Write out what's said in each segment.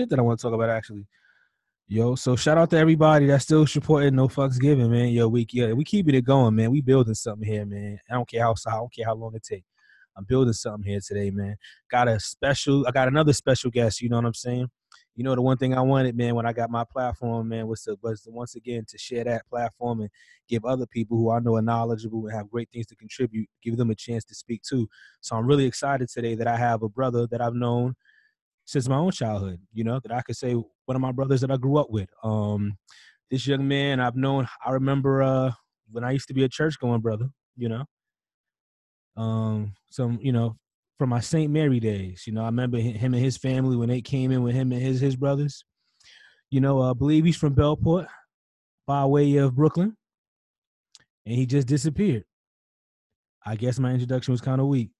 shit that I want to talk about actually. Yo, so shout out to everybody that's still supporting No Fucks Given, man. Yo, we yeah, we keeping it going, man. We building something here, man. I don't care how I don't care how long it take. I'm building something here today, man. Got a special, I got another special guest. You know what I'm saying? You know the one thing I wanted, man, when I got my platform, man, was to was to, once again to share that platform and give other people who I know are knowledgeable and have great things to contribute, give them a chance to speak too. So I'm really excited today that I have a brother that I've known since my own childhood, you know, that I could say one of my brothers that I grew up with. Um, this young man I've known, I remember uh, when I used to be a church going brother, you know. Um, some, you know, from my St. Mary days, you know, I remember him and his family when they came in with him and his his brothers. You know, I believe he's from Bellport by way of Brooklyn. And he just disappeared. I guess my introduction was kind of weak.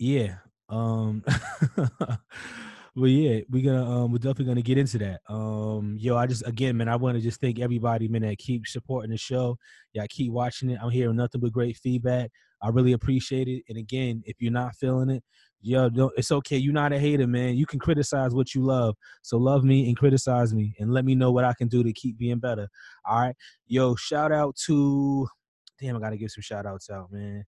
Yeah, um, but yeah, we're gonna um, we're definitely gonna get into that. Um, yo, I just again, man, I want to just thank everybody, man, that keep supporting the show. Yeah, keep watching it. I'm hearing nothing but great feedback. I really appreciate it. And again, if you're not feeling it, yo, it's okay. You're not a hater, man. You can criticize what you love. So love me and criticize me, and let me know what I can do to keep being better. All right, yo, shout out to. Damn, I gotta give some shout outs out, man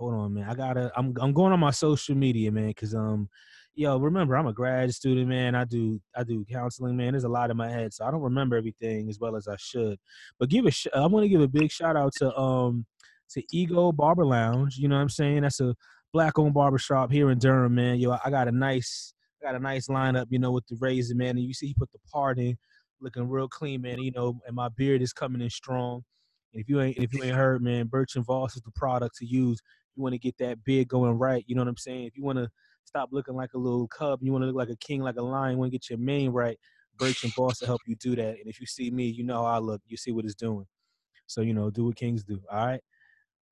hold on, man. I gotta. I'm I'm going on my social media, man, because um, yo, remember I'm a grad student, man. I do I do counseling, man. There's a lot in my head, so I don't remember everything as well as I should. But give a, sh- I want to give a big shout out to um to Ego Barber Lounge. You know what I'm saying? That's a black-owned barbershop here in Durham, man. Yo, I got a nice I got a nice lineup, you know, with the razor, man. And you see he put the part in, looking real clean, man. You know, and my beard is coming in strong. And if you ain't if you ain't heard, man, Birch and Voss is the product to use you want to get that beard going right, you know what I'm saying? If you want to stop looking like a little cub, you want to look like a king, like a lion, you want to get your mane right, Birch and Boss to help you do that. And if you see me, you know how I look. You see what it's doing. So, you know, do what kings do. All right.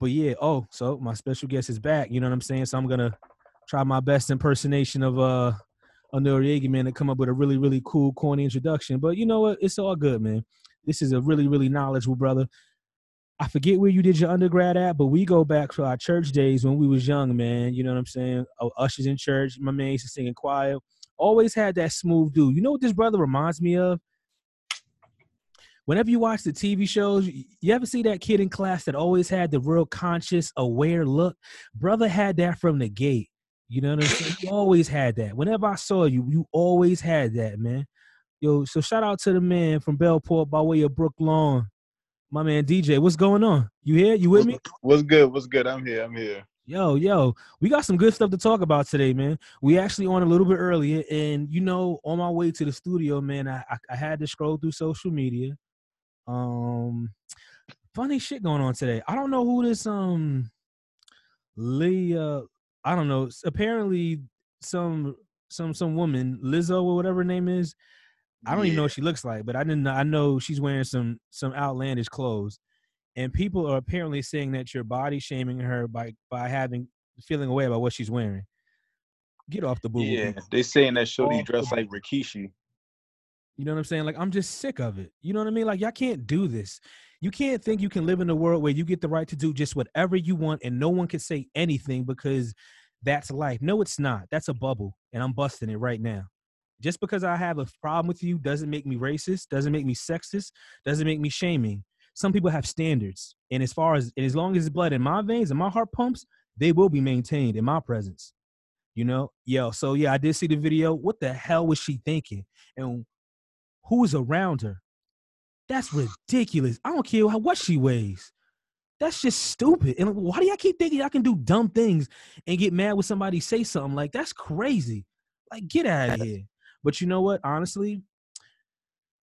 But yeah, oh, so my special guest is back. You know what I'm saying? So I'm gonna try my best impersonation of uh a Noreaga man to come up with a really, really cool, corny introduction. But you know what? It's all good, man. This is a really, really knowledgeable brother. I forget where you did your undergrad at, but we go back to our church days when we was young, man. You know what I'm saying? Oh, ushers in church. My man used to sing in choir. Always had that smooth dude. You know what this brother reminds me of? Whenever you watch the TV shows, you ever see that kid in class that always had the real conscious, aware look? Brother had that from the gate. You know what I'm saying? You always had that. Whenever I saw you, you always had that, man. Yo, so shout out to the man from Bellport by way of Brooklyn my man DJ. What's going on? You here? You with me? What's good? What's good? I'm here. I'm here. Yo, yo, we got some good stuff to talk about today, man. We actually on a little bit earlier, and you know, on my way to the studio, man, I, I, I had to scroll through social media. Um, funny shit going on today. I don't know who this um Leah. I don't know. Apparently, some some some woman Lizzo or whatever her name is I don't yeah. even know what she looks like, but I didn't. Know, I know she's wearing some some outlandish clothes, and people are apparently saying that you're body shaming her by by having feeling away about what she's wearing. Get off the boo. Yeah, they saying that Shorty dressed like Rikishi. You know what I'm saying? Like I'm just sick of it. You know what I mean? Like y'all can't do this. You can't think you can live in a world where you get the right to do just whatever you want and no one can say anything because that's life. No, it's not. That's a bubble, and I'm busting it right now just because I have a problem with you doesn't make me racist, doesn't make me sexist, doesn't make me shaming. Some people have standards, and as far as and as long as it's blood in my veins and my heart pumps, they will be maintained in my presence. You know, yo. So yeah, I did see the video. What the hell was she thinking? And who was around her? That's ridiculous. I don't care how, what she weighs. That's just stupid. And why do y'all keep thinking y'all can do dumb things and get mad when somebody say something like that's crazy? Like, get out of here. But you know what? Honestly,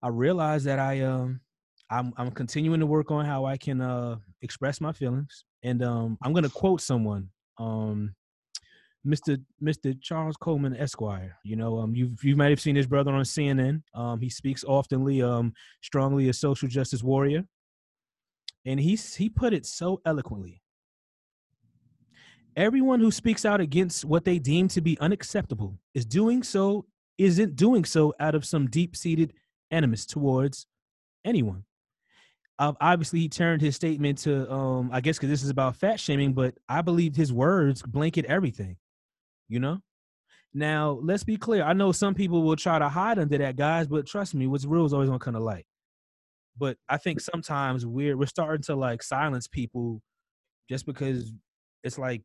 I realized that I um I'm I'm continuing to work on how I can uh express my feelings. And um I'm gonna quote someone. Um Mr. Mr. Charles Coleman Esquire. You know, um, you you might have seen his brother on CNN. Um, he speaks oftenly, um, strongly a social justice warrior, and he's he put it so eloquently. Everyone who speaks out against what they deem to be unacceptable is doing so isn't doing so out of some deep seated animus towards anyone. Uh, obviously, he turned his statement to, um, I guess, because this is about fat shaming, but I believe his words blanket everything. You know, Now, let's be clear. I know some people will try to hide under that, guys, but trust me, what's real is always gonna come to light. But I think sometimes we're we're starting to like silence people just because it's like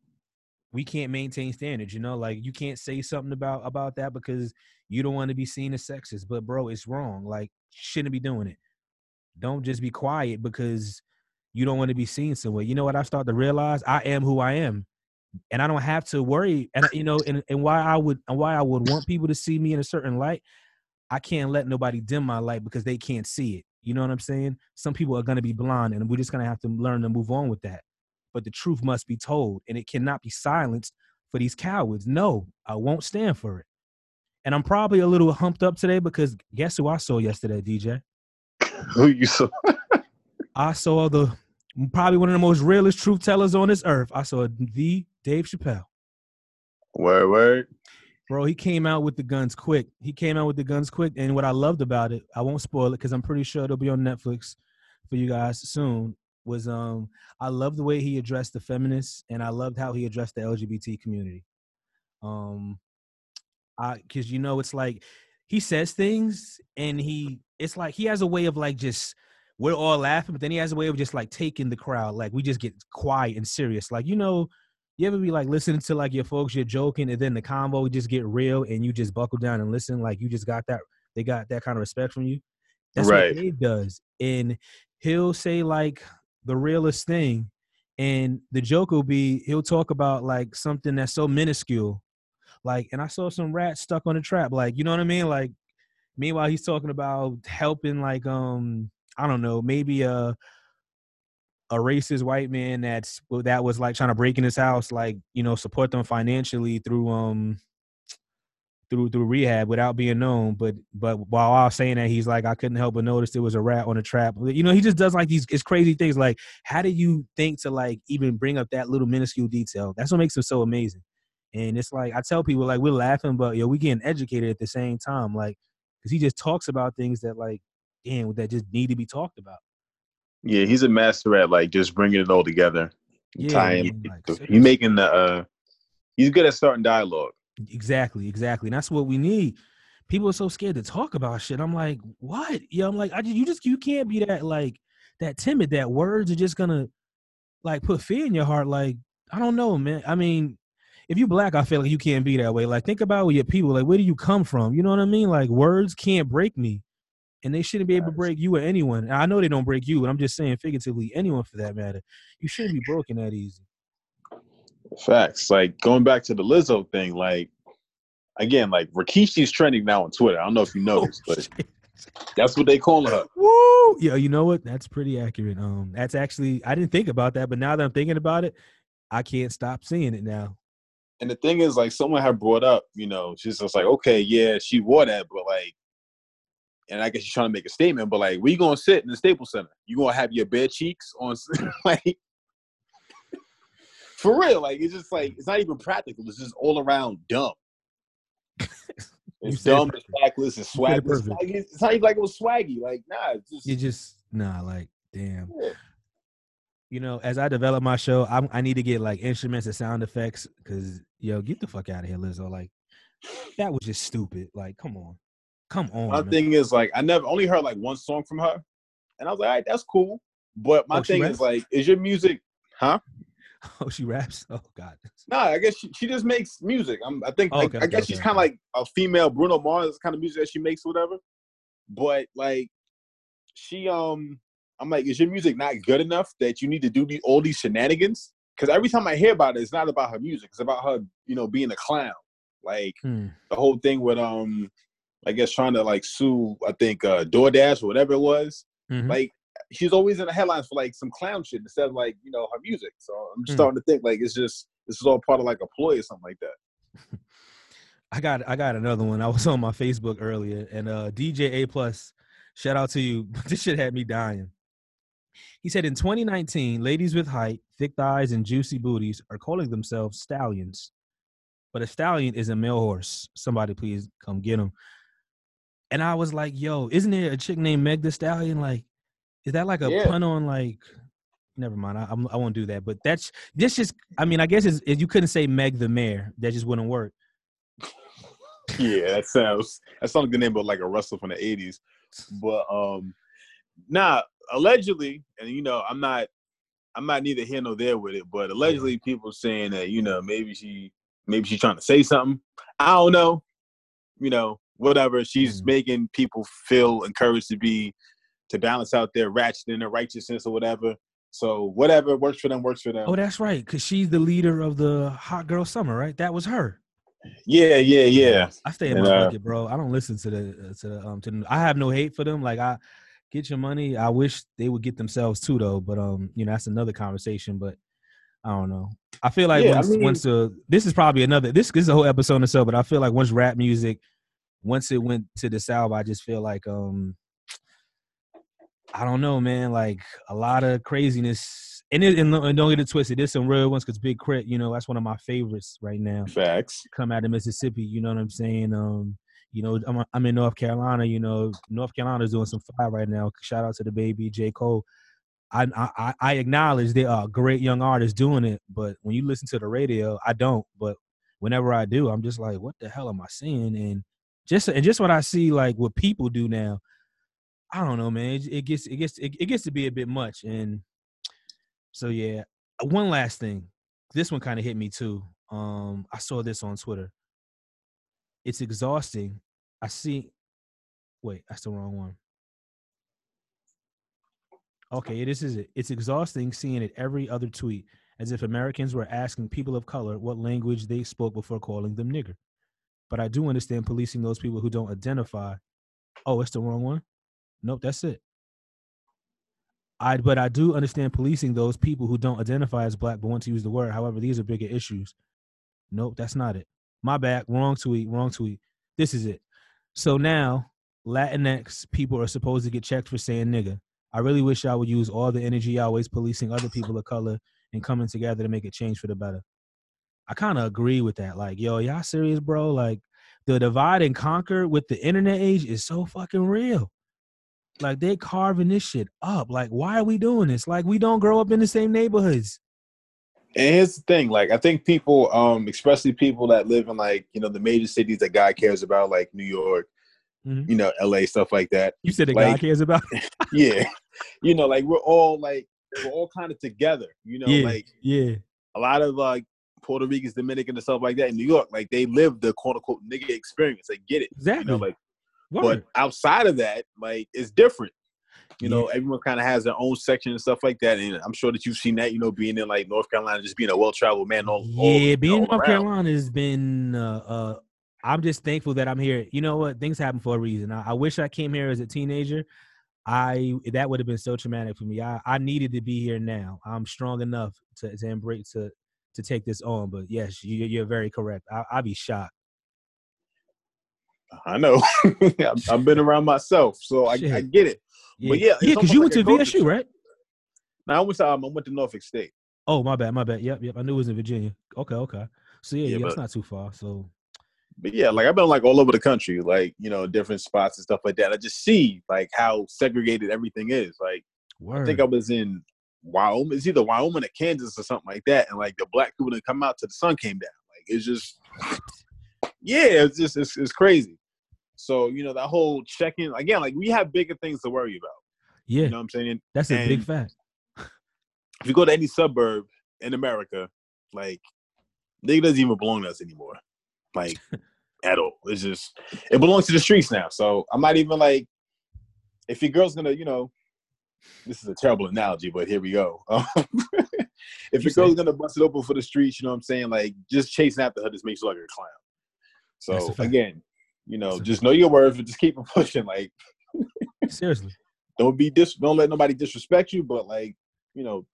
we can't maintain standards, you know, like you can't say something about about that because you don't want to be seen as sexist. But bro, it's wrong. Like shouldn't be doing it. Don't just be quiet because you don't want to be seen somewhere. You know what I start to realize? I am who I am. And I don't have to worry. And you know, and, and why I would and why I would want people to see me in a certain light, I can't let nobody dim my light because they can't see it. You know what I'm saying? Some people are gonna be blind and we're just gonna have to learn to move on with that. But the truth must be told, and it cannot be silenced for these cowards. No, I won't stand for it. And I'm probably a little humped up today because guess who I saw yesterday, DJ? Who you saw? I saw the probably one of the most realest truth tellers on this earth. I saw the Dave Chappelle. Word, word. Bro, he came out with the guns quick. He came out with the guns quick. And what I loved about it, I won't spoil it because I'm pretty sure it'll be on Netflix for you guys soon. Was um I love the way he addressed the feminists and I loved how he addressed the LGBT community. Um because you know it's like he says things and he it's like he has a way of like just we're all laughing, but then he has a way of just like taking the crowd. Like we just get quiet and serious. Like, you know, you ever be like listening to like your folks, you're joking, and then the combo just get real and you just buckle down and listen. Like you just got that they got that kind of respect from you. That's Right. what Dave does. And he'll say like the realest thing. And the joke will be he'll talk about like something that's so minuscule. Like, and I saw some rats stuck on a trap. Like, you know what I mean? Like, meanwhile, he's talking about helping like um I don't know, maybe a a racist white man that's that was like trying to break in his house, like you know, support them financially through um through through rehab without being known. But but while I was saying that, he's like, I couldn't help but notice there was a rat on a trap. You know, he just does like these it's crazy things. Like, how do you think to like even bring up that little minuscule detail? That's what makes him so amazing. And it's like I tell people like we're laughing, but yo, we getting educated at the same time. Like, because he just talks about things that like, damn, that just need to be talked about. Yeah, he's a master at like just bringing it all together. Yeah, tying. like, he's seriously. making the. uh He's good at starting dialogue. Exactly, exactly. And that's what we need. People are so scared to talk about shit. I'm like, what? Yeah, I'm like, I just, you just you can't be that like that timid. That words are just gonna like put fear in your heart. Like, I don't know, man. I mean, if you black, I feel like you can't be that way. Like, think about with your people. Like, where do you come from? You know what I mean? Like, words can't break me, and they shouldn't be able to break you or anyone. And I know they don't break you, but I'm just saying figuratively, anyone for that matter. You shouldn't be broken that easy. Facts. Like going back to the Lizzo thing, like again, like Rikishi's trending now on Twitter. I don't know if you noticed, but shit. that's what they calling her. Woo! Yeah, you know what? That's pretty accurate. Um, that's actually I didn't think about that, but now that I'm thinking about it, I can't stop seeing it now. And the thing is, like, someone had brought up, you know, she's just like, okay, yeah, she wore that, but like, and I guess she's trying to make a statement, but like, we gonna sit in the Staples Center? You gonna have your bare cheeks on, like, for real? Like, it's just like it's not even practical. It's just all around dumb. It's dumb, it's backless, it's You said it swagless. It's, like, it's it's not even like it was swaggy. Like, nah, it's just You just nah, like damn. Yeah. You know, as I develop my show, I'm, I need to get like instruments and sound effects because yo, get the fuck out of here, Lizzo. Like that was just stupid. Like, come on, come on. My man. thing is like I never only heard like one song from her, and I was like, all right, that's cool. But my Oh, thing raps? is like, is your music, huh? Oh, she raps. Oh God. Nah, I guess she, she just makes music. I'm, I think Oh, like, okay, I guess okay, she's kind of like a female Bruno Mars kind of music that she makes, or whatever. But like, she um, I'm like, is your music not good enough that you need to do the, all these shenanigans? Because every time I hear about it, it's not about her music. It's about her, you know, being a clown. Like Hmm. the whole thing with um, I guess trying to like sue, I think uh DoorDash or whatever it was. Mhm. Like she's always in the headlines for like some clown shit instead of like you know her music. So I'm just Hmm. starting to think like it's just this is all part of like a ploy or something like that. I got I got another one. I was on my Facebook earlier, and uh DJ A plus, shout out to you. this shit had me dying. He said in 2019, ladies with height, thick thighs, and juicy booties are calling themselves stallions. But a stallion is a male horse. Somebody please come get him. And I was like, yo, isn't there a chick named Meg the Stallion? Like, is that like a Yeah. pun on like never mind. I, I'm- won't do that. But that's this just I mean, I guess it's, it, you couldn't say Meg the Mayor. That just wouldn't work. yeah, that sounds that sounds like the name of like a wrestler from the '80s. But um, nah, allegedly, and you know, I'm not, I'm not neither here nor there with it. But allegedly, people saying that you know maybe she, maybe she's trying to say something. I don't know. You know, whatever. She's Mm. making people feel encouraged to be, to balance out their ratchet and their righteousness or whatever. So whatever works for them works for them. Oh, that's right, because she's the leader of the Hot Girl Summer, right? That was her. Yeah, yeah, yeah. I stay in And, my uh, bucket, bro. I don't listen to the uh, to the um to. The, I have no hate for them. Like I get your money. I wish they would get themselves too, though. But um, you know, that's another conversation. But I don't know. I feel like Yeah, I once mean- once the this is probably another this, this is a whole episode in itself. But I feel like once rap music, once it went to the south, I just feel like um, I don't know, man. Like a lot of craziness. And, it, and don't get it twisted. There's some real ones because Big K.R.I.T., you know, that's one of my favorites right now Facts. come out of Mississippi. You know what I'm saying? Um, you know, I'm, I'm in North Carolina. You know, North Carolina's doing some fire right now. Shout out to the baby J Cole. I, I I acknowledge there are great young artists doing it, but when you listen to the radio, I don't. But whenever I do, I'm just like, what the hell am I seeing? And just and just what I see, like what people do now, I don't know, man. It, it gets it gets it, it gets to be a bit much. And so yeah, one last thing. This one kind of hit me too. Um, I saw this on Twitter. It's exhausting. I see. Wait, that's the wrong one. Okay, this is it. It's exhausting seeing it every other tweet as if Americans were asking people of color what language they spoke before calling them nigger. But I do understand policing those people who don't identify. Oh, it's the wrong one? Nope, that's it. I but I do understand policing those people who don't identify as black but want to use the word. However, these are bigger issues. Nope, that's not it. My bad. Wrong tweet. Wrong tweet. This is it. So now Latinx people are supposed to get checked for saying nigga. I really wish y'all would use all the energy y'all waste policing other people of color and coming together to make a change for the better. I kind of agree with that. Like, yo, y'all serious, bro? Like, the divide and conquer with the internet age is so fucking real. Like, they carving this shit up. Like, why are we doing this? Like, we don't grow up in the same neighborhoods. And here's the thing, like I think people, um, especially people that live in like you know the major cities that God cares about, like New York, Mhm. you know, L.A., stuff like that. You said that Like- God cares about. Yeah, you know, like we're all like we're all kind of together. You know, yeah, like yeah, a lot of like Puerto Ricans, Dominican, and stuff like that in New York, like they live the quote unquote nigga experience. They get it. exactly. You know, like Word. but outside of that, like it's different. You know, everyone kind of has their own section and stuff like that, and I'm sure that you've seen that. You know, being in like North Carolina, just being a well-traveled man. All, all yeah, being in all North around. Carolina has been. Uh, uh, I'm just thankful that I'm here. You know what? Things happen for a reason. I, I wish I came here as a teenager. I that would have been so traumatic for me. I, I needed to be here now. I'm strong enough to to embrace to to take this on. But yes, you, you're very correct. I, I'd be shocked. I know. I've- I've been around myself, so I, I get it. Yeah, But yeah, yeah, because you like went to VSU, right? Now I went to um, I went to Norfolk State. Oh, my bad, my bad. Yep, yep. I knew it was in Virginia. Okay, okay. So yeah, Yeah, yeah, it's not too far. So But yeah, like I've been like all over the country, like you know, different spots and stuff like that. I just see like how segregated everything is. Like word. I think I was in Wyoming. It's either Wyoming or Kansas or something like that, and like the black people didn't come out till the sun came down. Like it's just, yeah, it's just it's, it's crazy. So you know that whole check-in again. Like we have bigger things to worry about. yeah, You know what I'm saying? that's a big fact. If you go to any suburb in America, like nigga doesn't even belong to us anymore. Like at all. It's just it belongs to the streets now. So I'm not even like if your girl's gonna, you know, this is a terrible analogy, but here we go. Um, if your girl's gonna bust it open for the streets, you know what I'm saying? Like just chasing after her just makes you look like a clown. So again, you know, just know your worth and just keep it pushing. Like Seriously. don't be dis don't let nobody disrespect you, but like, you know,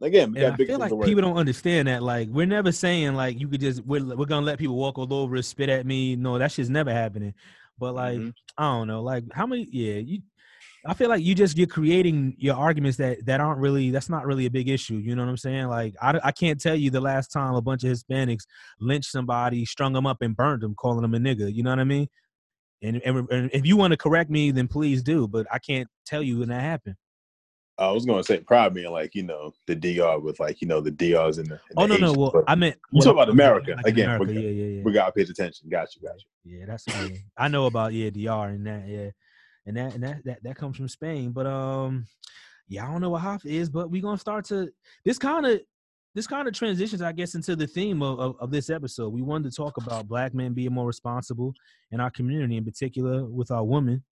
again, we And got I big feel like people don't understand that. Like, we're never saying like you could just we're we're gonna let people walk all over us, spit at me. No, that shit's never happening. But like, Mhm. I don't know, like how many? Yeah, you. I feel like you just you're creating your arguments that that aren't really that's not really a big issue. You know what I'm saying? Like I, I can't tell you the last time a bunch of Hispanics lynched somebody, strung them up, and burned them, calling them a nigga. You know what I mean? And, and, and if you want to correct me, then please do. But I can't tell you when that happened. I was gonna say probably being like you know the DR with like you know the DRs and the. And Oh the no, no. Well, I meant you well, talk about America like again. America, we, yeah, yeah, yeah. we gotta pay attention. Got you, got you. Yeah, that's yeah. I know about yeah DR and that yeah, and that and that that that comes from Spain. But um, yeah, I don't know what Hoff is, but we're gonna start to this kind of this kind of transitions, I guess, into the theme of, of of this episode. We wanted to talk about black men being more responsible in our community, in particular with our women,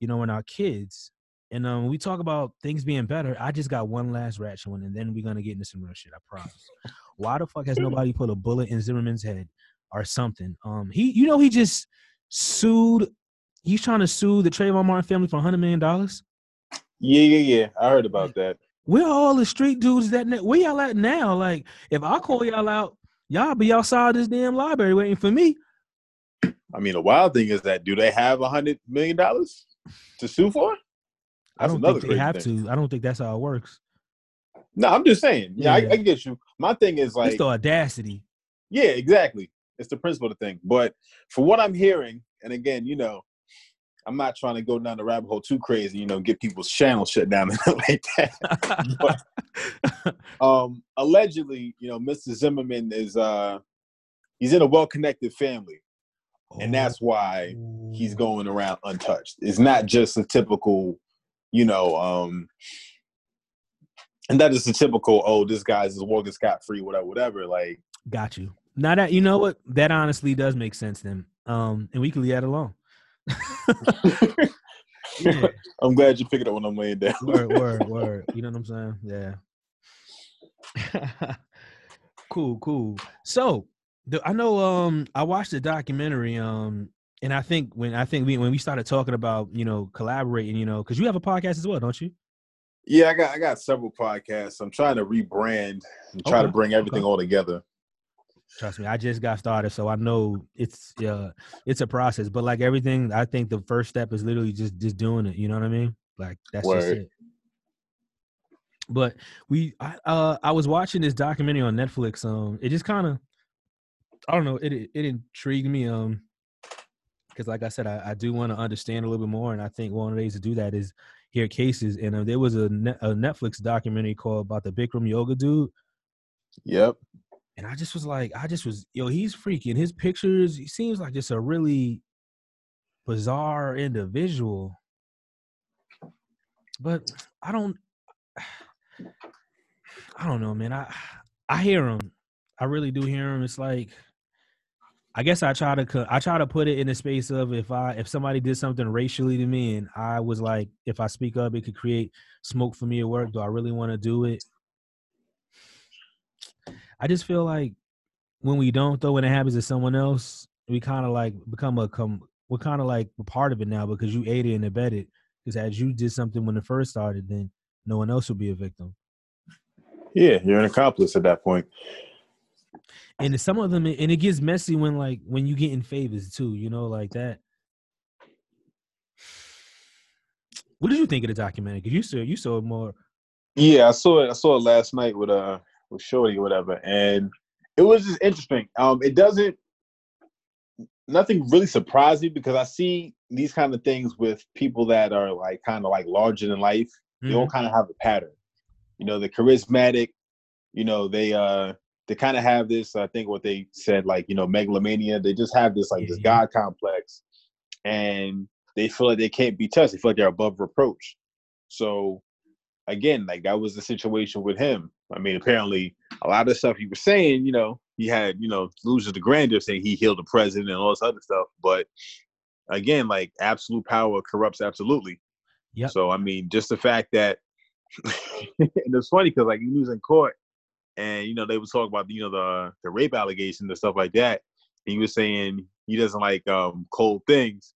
you know, and our kids. And um, when we talk about things being better, I just got one last ratchet one, and then we're gonna get into some real shit. I promise. Why the fuck has nobody put a bullet in Zimmerman's head or something? Um, he, you know, he just sued. He's trying to sue the Trayvon Martin family for hundred million dollars. Yeah, yeah, yeah. I heard about that. Where are all the street dudes that ne- where y'all at now? Like, if I call y'all out, y'all be outside this damn library waiting for me. I mean, the wild thing is that do they have a hundred million dollars to sue for? I That's don't another think they have thing. to. I don't think that's how it works. No, I'm just saying. Yeah, Yeah. I, I get you. My thing is like It's the audacity. yeah, exactly. It's the principle of the thing. But for what I'm hearing, and again, you know, I'm not trying to go down the rabbit hole too crazy. You know, get people's channels shut down and like that. um, allegedly, you know, Mr. Zimmerman is uh, he's in a well-connected family, and that's why he's going around untouched. It's not just a typical, you know, um, and that is the typical. Oh, this guy's just walking scot free, whatever, whatever. Like, Got you. Now that you know what, that honestly does make sense then. Um, and we can leave that alone. Yeah, I'm glad you picked it up when I'm laying down. word, word, word. You know what I'm saying? Yeah. cool, cool. So the, I know um I watched the documentary um and I think when I think we when we started talking about you know collaborating you know because you have a podcast as well don't you Yeah, I got I got several podcasts. I'm trying to rebrand and try to bring everything okay. all together. Trust me, I just got started, so I know it's uh it's a process. But like everything, I think the first step is literally just just doing it. You know what I mean? Like that's just Word. it. But we, I, uh, I was watching this documentary on Netflix. Um, it just kind of, I don't know, it it intrigued me. Um, because like I said, I, I do want to understand a little bit more, and I think one of the ways to do that is hear cases. And uh, there was a, Net, a Netflix documentary called about the Bikram yoga dude, Yep. And I just was like, I just was, yo, he's freaking. His pictures, he seems like just a really bizarre individual. But I don't, I don't know, man. I I hear him. I really do hear him. It's like, I guess I try to I try to put it in the space of if I if somebody did something racially to me and I was like, if I speak up, it could create smoke for me at work. Do I really want to do it? I just feel like when we don't, though, when it happens to someone else, we kind of like become a come. We're kind of like a part of it now because you aided and abetted. Because as you did something when it first started, then no one else will be a victim. Yeah, you're an accomplice at that point. And some of them, and it gets messy when like when you get in favors too. You know, like that. What did you think of the documentary? Because you saw you saw it more. Yeah, I saw it. I saw it last night with uh with Shorty or whatever, and it was just interesting. Um, it doesn't nothing really surprised me because I see these kind of things with people that are like kind of like larger than life. They all kind of have a pattern. You know, they're charismatic. You know, they uh they kind of have this. I think what they said, like you know, megalomania. They just have this like this god complex, and they feel like they can't be touched. They feel like they're above reproach. So again, like that was the situation with him. I mean, apparently a lot of the stuff he was saying, you know, he had, you know, loses the grandeur saying he healed the president and all this other stuff. But again, like absolute power corrupts absolutely. Yeah. So I mean, just the fact that and it's funny because like he was in court and you know they would talk about you know the the rape allegations and stuff like that. And he was saying he doesn't like um cold things.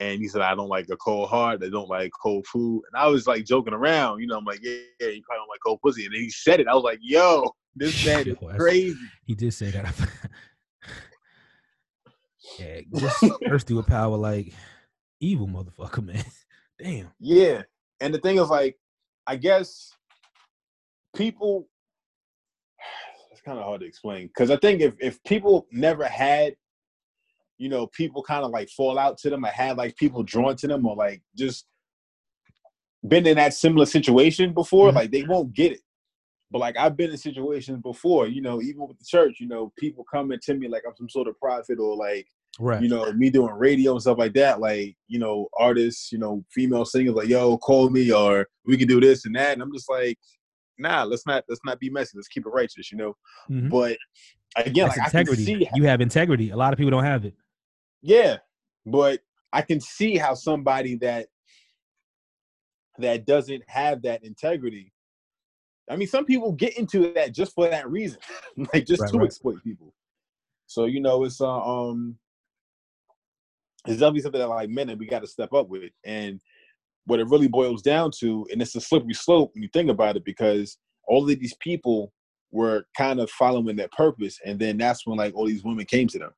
And he said, I don't like a cold heart. I don't like cold food. And I was like joking around, you know, I'm like, yeah, yeah, you probably don't like cold pussy. And then he said it. I was like, yo, this man is crazy. He did say that. yeah, just thirsty with power, like evil motherfucker, man. Damn. Yeah. And the thing is, like, I guess people, it's kind of hard to explain. Because I think if, if people never had, you know, people kind of like fall out to them or had like people drawn to them or like just been in that similar situation before, Mhm. like they won't get it. But like I've been in situations before, you know, even with the church, you know, people coming to me like I'm some sort of prophet or like, Right. you know, me doing radio and stuff like that. Like, you know, artists, you know, female singers like, yo, call me or we can do this and that. And I'm just like, nah, let's not let's not be messy. Let's keep it righteous, you know. Mhm. But again, That's like I can integrity. You have integrity. A lot of people don't have it. Yeah, but I can see how somebody that that doesn't have that integrity. I mean, some people get into that just for that reason, like just Right, to right. exploit people. So you know, it's uh, um, it's definitely something that like men that we got to step up with, and what it really boils down to, and it's a slippery slope when you think about it, because all of these people were kind of following their purpose, and then that's when like all these women came to them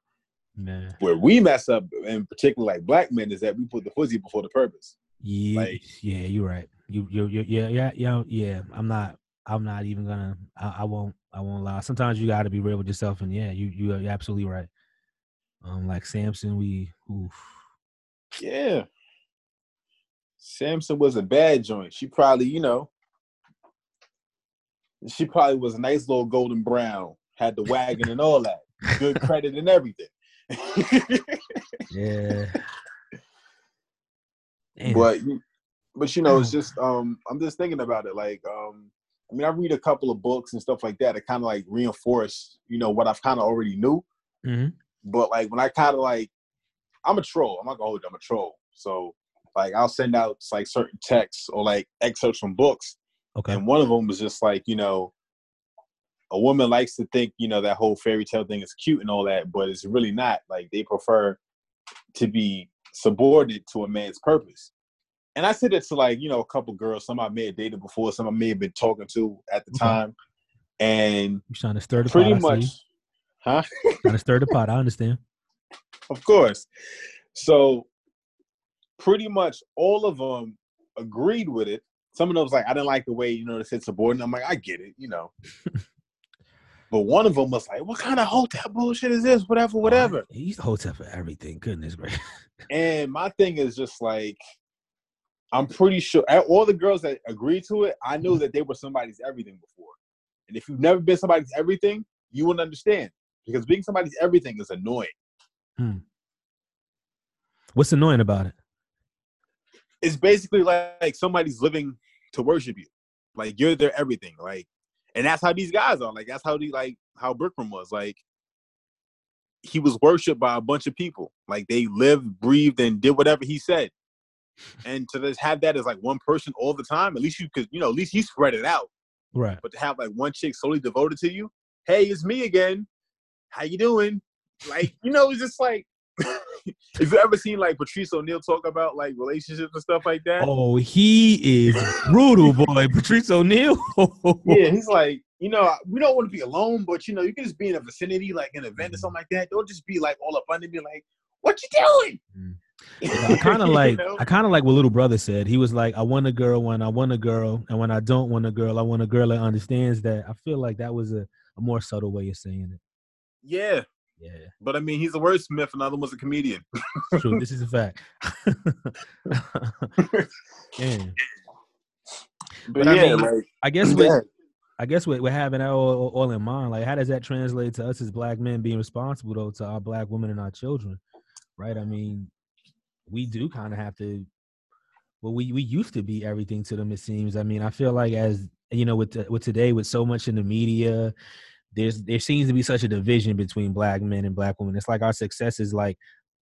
Man. where we mess up, and particularly like black men, is that we put the pussy before the purpose. Yeah, Like- yeah, you're right. You, you, you, yeah, yeah, yeah, yeah. I'm not. I'm not even gonna. I, I won't. I won't lie. Sometimes you got to be real with yourself, and yeah, you, you, you're absolutely right. Um, like Samson, we, oof. Yeah. Samson was a bad joint. She probably, you know, she probably was a nice little golden brown, had the wagon and all that, good credit and everything. Yeah. Damn. but you- but you know, it's just um I'm just thinking about it. Like, um, I mean, I read a couple of books and stuff like that that kind of like reinforce, you know, what I've kind of already knew. Mhm. But like when I kind of like, I'm a troll. I'm not gonna hold you, I'm a troll. So like I'll send out like certain texts or like excerpts from books, Okay. and one of them was just like, you know, a woman likes to think, you know, that whole fairy tale thing is cute and all that, but it's really not. Like they prefer to be subordinate to a man's purpose. And I said it to like, you know, a couple girls, some I may have dated before, some I may have been talking to at the Okay. time. And you're trying to stir the pretty pot? Much, huh? trying to stir the pot. I understand. Of course. So pretty much all of them agreed with it. Some of them was like, I didn't like the way, you know, they said subordinate. I'm like, I get it, you know. but one of them was like, what kind of hotel bullshit is this? Whatever, whatever. Oh, he's the hotel for everything. Goodness gracious. And my thing is just like, I'm pretty sure all the girls that agreed to it, I knew that they were somebody's everything before. And if you've never been somebody's everything, you wouldn't understand. Because being somebody's everything is annoying. Hmm. What's annoying about it? it's basically like, like somebody's living to worship you. Like you're their everything. Like, and that's how these guys are. Like that's how the like how Bikram was. Like he was worshipped by a bunch of people. Like they lived, breathed, and did whatever he said. And to just have that as like one person all the time, at least you could, you know, at least he spread it out. Right. But to have like one chick solely devoted to you, hey, it's me again. How you doing? Like, you know, it's just like if you ever seen like Patrice O'Neal talk about like relationships and stuff like that. Oh, he is brutal, boy. Patrice O'Neal. yeah, he's like, you know, we don't want to be alone, but you know, you can just be in a vicinity, like an event or something like that. Don't just be like all up under me, like, what you doing? Mm. I kind of You like know? I kind of like what little brother said. He was like, "I want a girl when I want a girl, and when I don't want a girl, I want a girl that understands that." I feel like that was a, a more subtle way of saying it. yeah, Yeah, but I mean, he's a wordsmith, and the other one's a comedian. true. this is a fact. Damn. But, But I yeah, mean, like, I guess with ahead. I guess with, with having that all, all in mind, like how does that translate to us as black men being responsible though to our black women and our children, right? I mean, we do kind of have to. Well, we we used to be everything to them. It seems. I mean, I feel like as you know, with the, with today, with so much in the media, there's there seems to be such a division between black men and black women. It's like our success is like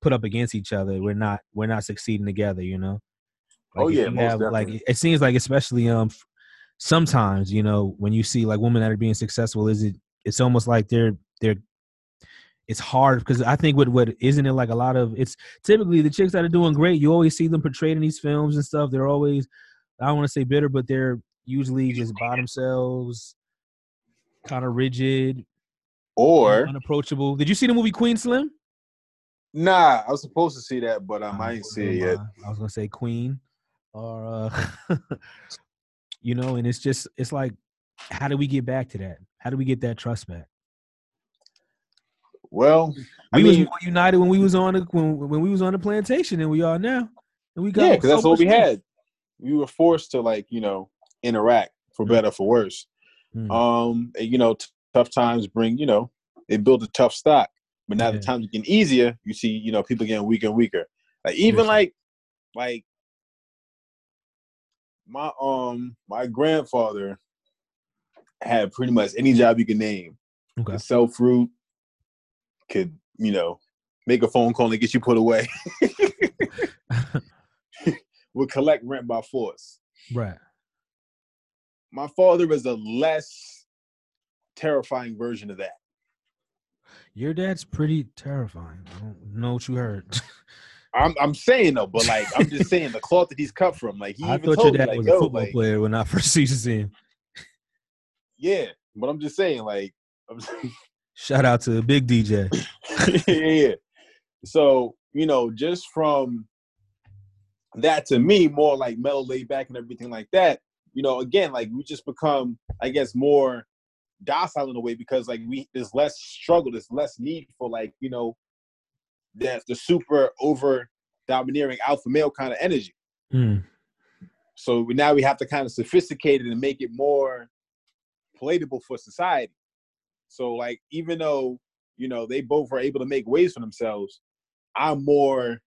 put up against each other. We're not we're not succeeding together. You know. Oh, yeah, most have, like it seems like especially um sometimes you know when you see like women that are being successful is it it's almost like they're they're it's hard because I think what what isn't it like a lot of it's typically the chicks that are doing great you always see them portrayed in these films and stuff they're always I don't want to say bitter but they're usually just by themselves kind of rigid or unapproachable did you see the movie Queen Slim nah, I was supposed to see that, but um, I ain't see it yet. I was gonna say Queen, or uh, you know, and it's just it's like, how do we get back to that? How do we get that trust back? Well, I We mean, was more united when we was on the when, when we was on the plantation than we are now, and we got yeah, because that's so what we had. we were forced to like you know interact for better for worse. Mm. Um, and, you know, t- tough times bring you know they build a tough stock. But now the Yeah. times getting easier, you see, you know, people getting weaker and weaker. Like even like like my um my grandfather had pretty much any job you can name. okay. Could sell fruit, could, you know, make a phone call and get you put away. Would collect rent by force. right. My father is a less terrifying version of that. Your dad's pretty terrifying. I don't know what you heard. I'm I'm saying though, but like I'm just saying the cloth that he's cut from. Like he I even thought your told me, dad like, was yo, a football like, player when I first used to see him. yeah. But I'm just saying, like, I'm saying, Shout out to the Big DJ. yeah, yeah. So you know, just from that to me, more like mellow, laid back, and everything like that. You know, again, like we just become, I guess, more docile in a way because like we there's less struggle, there's less need for like you know, that the super over domineering alpha male kind of energy. Mm. So we, now we have to kind of sophisticate it and make it more palatable for society. So like even though you know they both are able to make ways for themselves, I'm more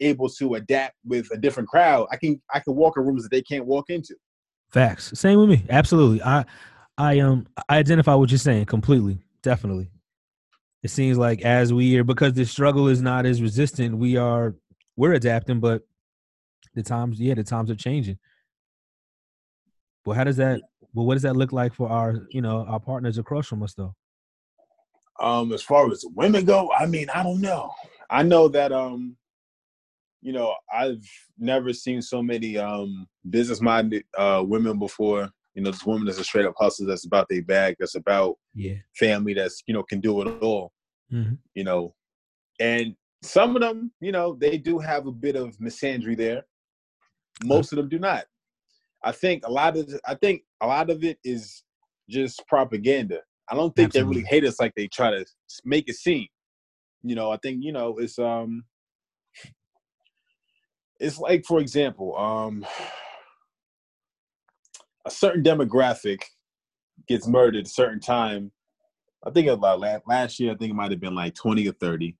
able to adapt with a different crowd. I can I can walk in rooms that they can't walk into. Facts. Same with me. Absolutely. I I um I identify what you're saying completely. Definitely. It seems like as we are because the struggle is not as resistant, we are we're adapting, but the times yeah, the times are changing. Well, how does that well what does that look like for our, you know, our partners across from us though? Um, as far as women go, I mean, I don't know. I know that um, you know, I've never seen so many um business minded uh women before. You know, this woman that's a straight up hustler that's about their bag, that's about Yeah. family, that's you know, can do it all. Mhm. you know, and some of them, you know, they do have a bit of misandry there. Most of them do not. I think a lot of I think a lot of it is just propaganda. I don't think they really hate us like they try to make it seem. You know, I think you know it's um, it's like for example, um, a certain demographic gets murdered at a certain time I think about last, last year. I think it might have been like twenty or thirty.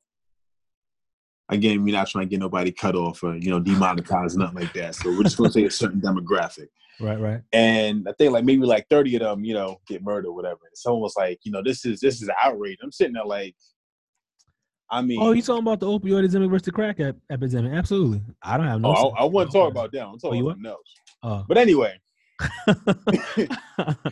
Again, we're not trying to get nobody cut off or you know demonetized, nothing like that. So we're just going to say a certain demographic. Right, right. And I think like maybe like thirty of them, you know, get murdered, or whatever. And someone was like, you know, this is this is outrage. I'm sitting there like, I mean, Oh, you talking about the opioid epidemic versus the crack ep- epidemic? Absolutely. I don't have no. oh, I, I want to talk about that. I'm Oh, talking you about else. Oh. But anyway,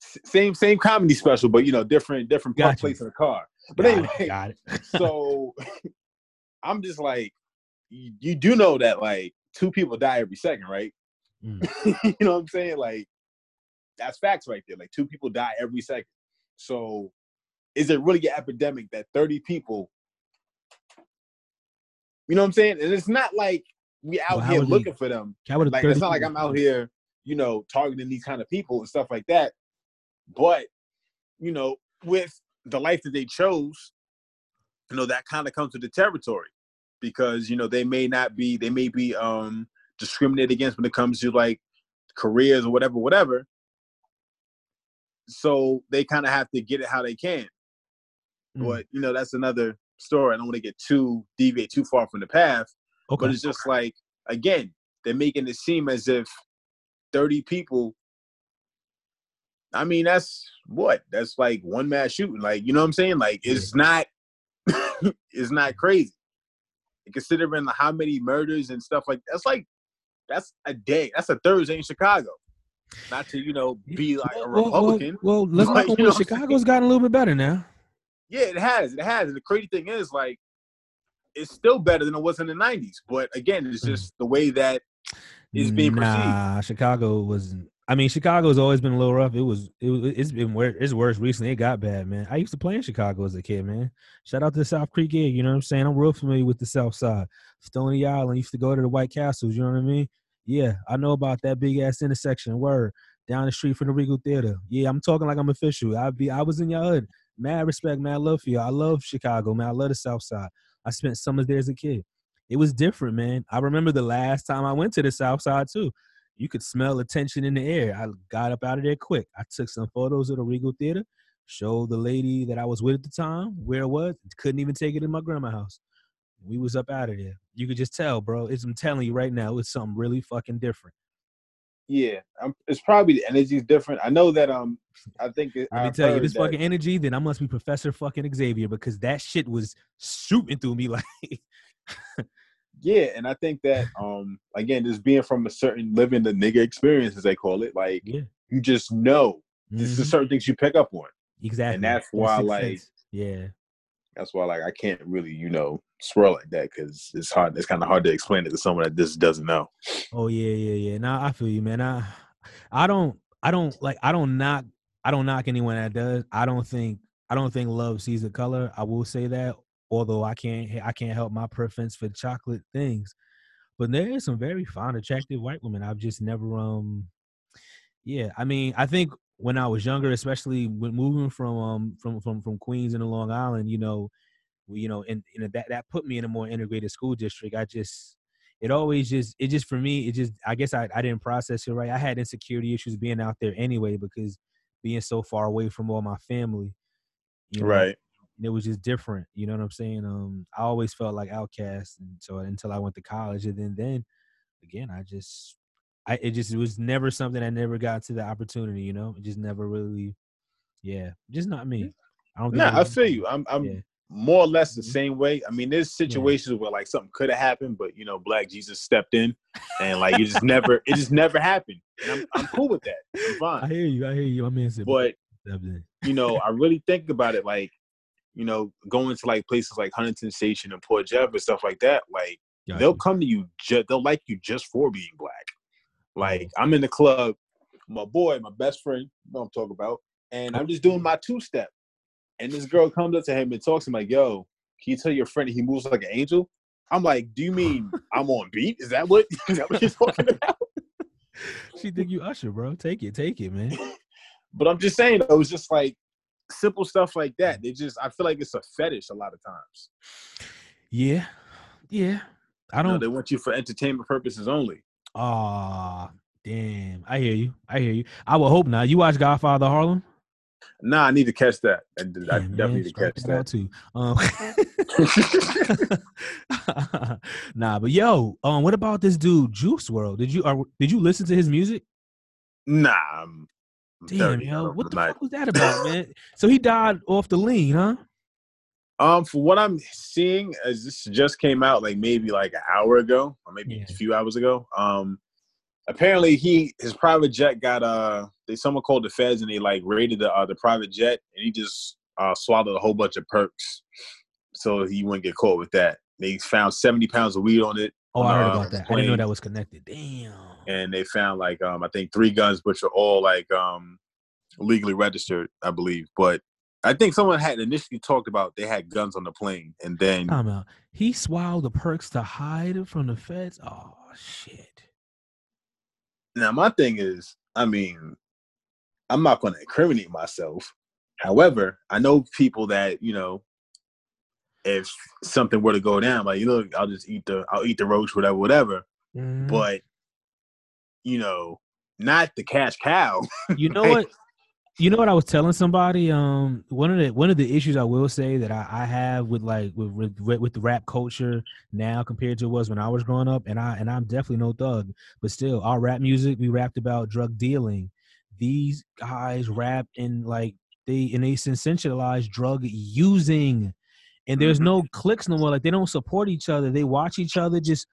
same same comedy special, but you know, different different Gotcha. place in the car. But Got anyway, it, got it. so I'm just like, you, you do know that like two people die every second, right? Mm. you know what I'm saying? Like that's facts right there. Like two people die every second. So is it really an epidemic that 30 people? You know what I'm saying? And it's not like we out Well, here looking for them. How would a Like it's not like I'm out here, you know, targeting these kind of people and stuff like that. But you know, with the life that they chose, you know, that kind of comes with the territory because you know they may not be, they may be um discriminated against when it comes to like careers or whatever, whatever. So they kind of have to get it how they can. Mm. But you know, that's another story. I don't want to get too deviate too far from the path. Okay. But it's just like again, they're making it seem as if 30 people. I mean, that's what? That's like one mass shooting. Like, you know what I'm saying? Like, it's not it's not crazy. And considering how many murders and stuff like that's like that's a day. That's a Thursday in Chicago. Not to, you know, be like a Well, well, Republican. Well, let's but not you know with what I'm Chicago's gotten a little bit better now. Yeah, it has. It has. And the crazy thing is, like, it's still better than it was in the '90s. But again, it's Mm. just the way that is being perceived. Nah, Chicago wasn't. I mean, Chicago's always been a little rough. It was. It, was- it's been worse. It's worse recently. It got bad, man. I used to play in Chicago as a kid, man. Shout out to the South Creek gig. You know what I'm saying? I'm real familiar with the South Side. Stony Island. Used to go to the White Castles. You know what I mean? Yeah, I know about that big ass intersection. Word down the street from the Regal Theater. Yeah, I'm talking like I'm official. I be. I was in your hood. Mad respect, mad love for you. I love Chicago, man. I love the South Side. I spent summers there as a kid. It was different, man. I remember the last time I went to the South Side too. You could smell the tension in the air. I got up out of there quick. I took some photos of the Regal Theater, showed the lady that I was with at the time where it was. Couldn't even take it in my grandma's house. We was up out of there. You could just tell, bro. It's, I'm telling you right now, it's something really fucking different. Yeah, I'm, it's probably the energy's different. I know that um, I think it, Let me I've tell you, this that- fucking energy, then I must be Professor fucking Xavier because that shit was shooting through me like Yeah, and I think that um, again, just being from a certain living the nigga experience, as they call it, like yeah. you just know this is Mhm. certain things you pick up on. Exactly. And that's why, like, sense. yeah. That's why, like, I can't really, you know, swirl like that because it's hard. It's kind of hard to explain it to someone that just doesn't know. Oh yeah, yeah, yeah. Nah, I feel you, man. I I don't I don't like I don't knock I don't knock anyone that does. I don't think I don't think love sees the color. I will say that. Although I can't I can't help my preference for chocolate things. But there is some very fine, attractive white women. I've just never um yeah, I mean, I think when I was younger, especially when moving from um from from from Queens into Long Island, you know, we, you know, and know that that put me in a more integrated school district. I just it always just it just for me it just I guess I I didn't process it right. I had insecurity issues being out there anyway because being so far away from all my family. You know, Right. it was just different. You know what I'm saying? Um, I always felt like outcast, and so until I went to college, and then then again, I just, I it just it was never something I never got to the opportunity. You know, it just never really, yeah, just not me. I don't. think Nah, I feel you. I'm, I'm Yeah. more or less the Mhm. same way. I mean, there's situations where like something could have happened, but you know, Black Jesus stepped in, and like it just never, it just never happened. And I'm, I'm cool with that. I'm fine. I hear you. I hear you. I mean, it's a- But you know, I really think about it like, you know, going to like places like Huntington Station and Port Jeff and stuff like that. Like Got they'll you. come to you, ju- they'll like you just for being black. Like I'm in the club, my boy, my best friend, you know what I'm talking about, and I'm just doing my two step, and this girl comes up to him and talks to him like, "Yo, can you tell your friend he moves like an angel?" I'm like, "Do you mean I'm on beat? Is that what is that what you're talking about?" She think you Usher, bro. Take it, take it, man. But I'm just saying, it was just like simple stuff like that. They just, I feel like it's a fetish a lot of times. Yeah, yeah. I You know, don't. they want you for entertainment purposes only. Ah, damn. I hear you. I hear you. I would hope not. You watch Godfather Harlem? Nah, I need to catch that. I, I definitely man, need to catch that that. too. Um, nah, but yo, um, what about this dude Juice WRLD? Did you or did you listen to his music? Nah, I'm, Damn, yo, what the fuck was that about, man? So he died off the lean, huh? Um, for what I'm seeing, as this just came out like maybe like an hour ago, or maybe Yeah. a few hours ago. Um, apparently he his private jet got uh, they someone called the feds and they like raided the uh, the private jet and he just uh swallowed a whole bunch of perks, so he wouldn't get caught with that. They found 70 pounds of weed on it, Oh, I heard Uh, about that. I didn't know that was connected. Damn. and they found like um I think three guns, which are all like um legally registered, I believe. But I think someone had initially talked about they had guns on the plane, and then Time out. He swallowed the perks to hide it from the feds. Oh shit. Now, my thing is, I mean, I'm not going to incriminate myself. However, I know people that you know, if something were to go down, like you know, I'll just eat the, I'll eat the roach, whatever, whatever. Mhm. But you know, not the cash cow. you know Like- what? You know what I was telling somebody. Um, one of the one of the issues I will say that I, I have with like with, with with the rap culture now compared to it was when I was growing up, and I and I'm definitely no thug, but still, our rap music we rapped about drug dealing. These guys rap in like they and they sensationalize drug using, and there's Mhm. no clicks no more. Like they don't support each other. They watch each other just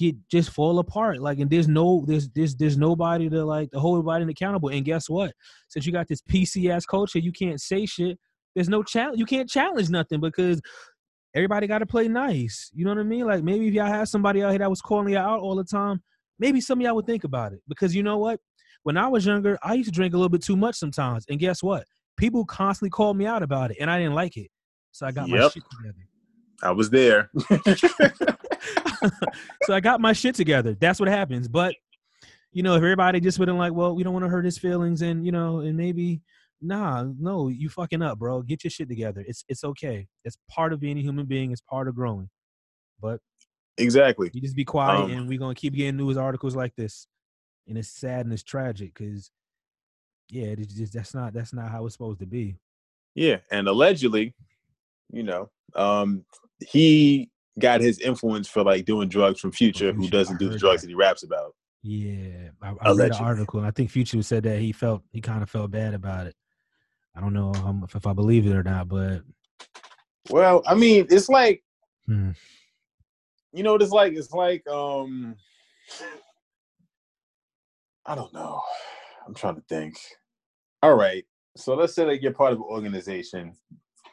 get just fall apart. Like, and there's no there's there's there's nobody to like to hold everybody accountable. And guess what? Since you got this PC ass culture, you can't say shit. There's no challenge. You can't challenge nothing because everybody got to play nice. You know what I mean? Like maybe if y'all had somebody out here that was calling y'all out all the time, maybe some of y'all would think about it. Because you know what? When I was younger, I used to drink a little bit too much sometimes. And guess what? People constantly called me out about it, and I didn't like it. So I got my shit together. I was there. so I got my shit together. That's what happens. But you know, if everybody just wouldn't like, well, we don't want to hurt his feelings, and you know, and maybe, nah, no, you fucking up, bro. Get your shit together. It's it's okay. It's part of being a human being. It's part of growing. But exactly. you just be quiet, Um, and we're gonna keep getting news articles like this. and it's sad and it's tragic because yeah, it's just that's not that's not how it's supposed to be. Yeah, and allegedly, you know, um, he got his influence for like doing drugs from Future, who doesn't do the drugs that. he raps about. Yeah, I, I read an article, and I think Future said that he felt he kind of felt bad about it. I don't know um, if, if I believe it or not, but well, I mean, it's like hmm. you know, what it's like it's like um, I don't know. I'm trying to think. All right, so let's say that you're part of an organization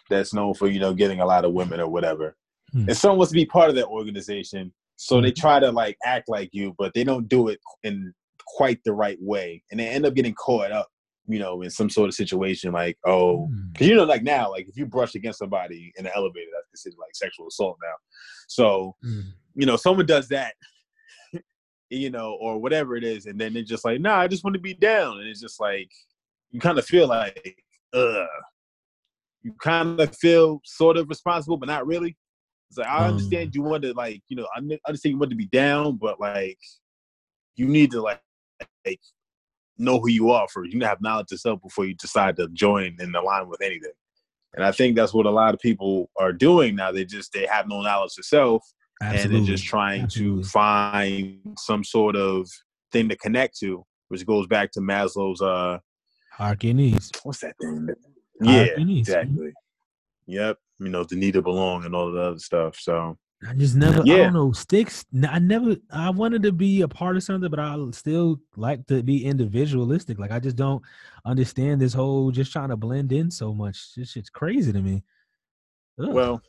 that's known for you know getting a lot of women or whatever, hmm. and someone wants to be part of that organization, so they hmm. try to like act like you, but they don't do it in quite the right way, and they end up getting caught up you know, in some sort of situation, like, oh, because hmm. you know, like now, like if you brush against somebody in the elevator, that's considered like sexual assault now. So, mm. you know, someone does that, you know, or whatever it is, and then they're just like, nah, I just want to be down, and it's just like you kind of feel like, ugh, you kind of feel sort of responsible, but not really. It's like I um. understand you want to like, you know, I understand you want to be down, but like, you need to like, like know who you are first. You need to have knowledge of self before you decide to join and align with anything. And I think that's what a lot of people are doing now. They just they have no knowledge of self Absolutely. and they're just trying Absolutely. to find some sort of thing to connect to, which goes back to Maslow's uh hierarchy needs. What's that thing? Yeah, exactly. Yep. You know, the need to belong and all the other stuff. So I just never, yeah. I don't know, sticks. I never, I wanted to be a part of something, but I still like to be individualistic. Like I just don't understand this whole just trying to blend in so much. This shit's crazy to me. Ugh. Well,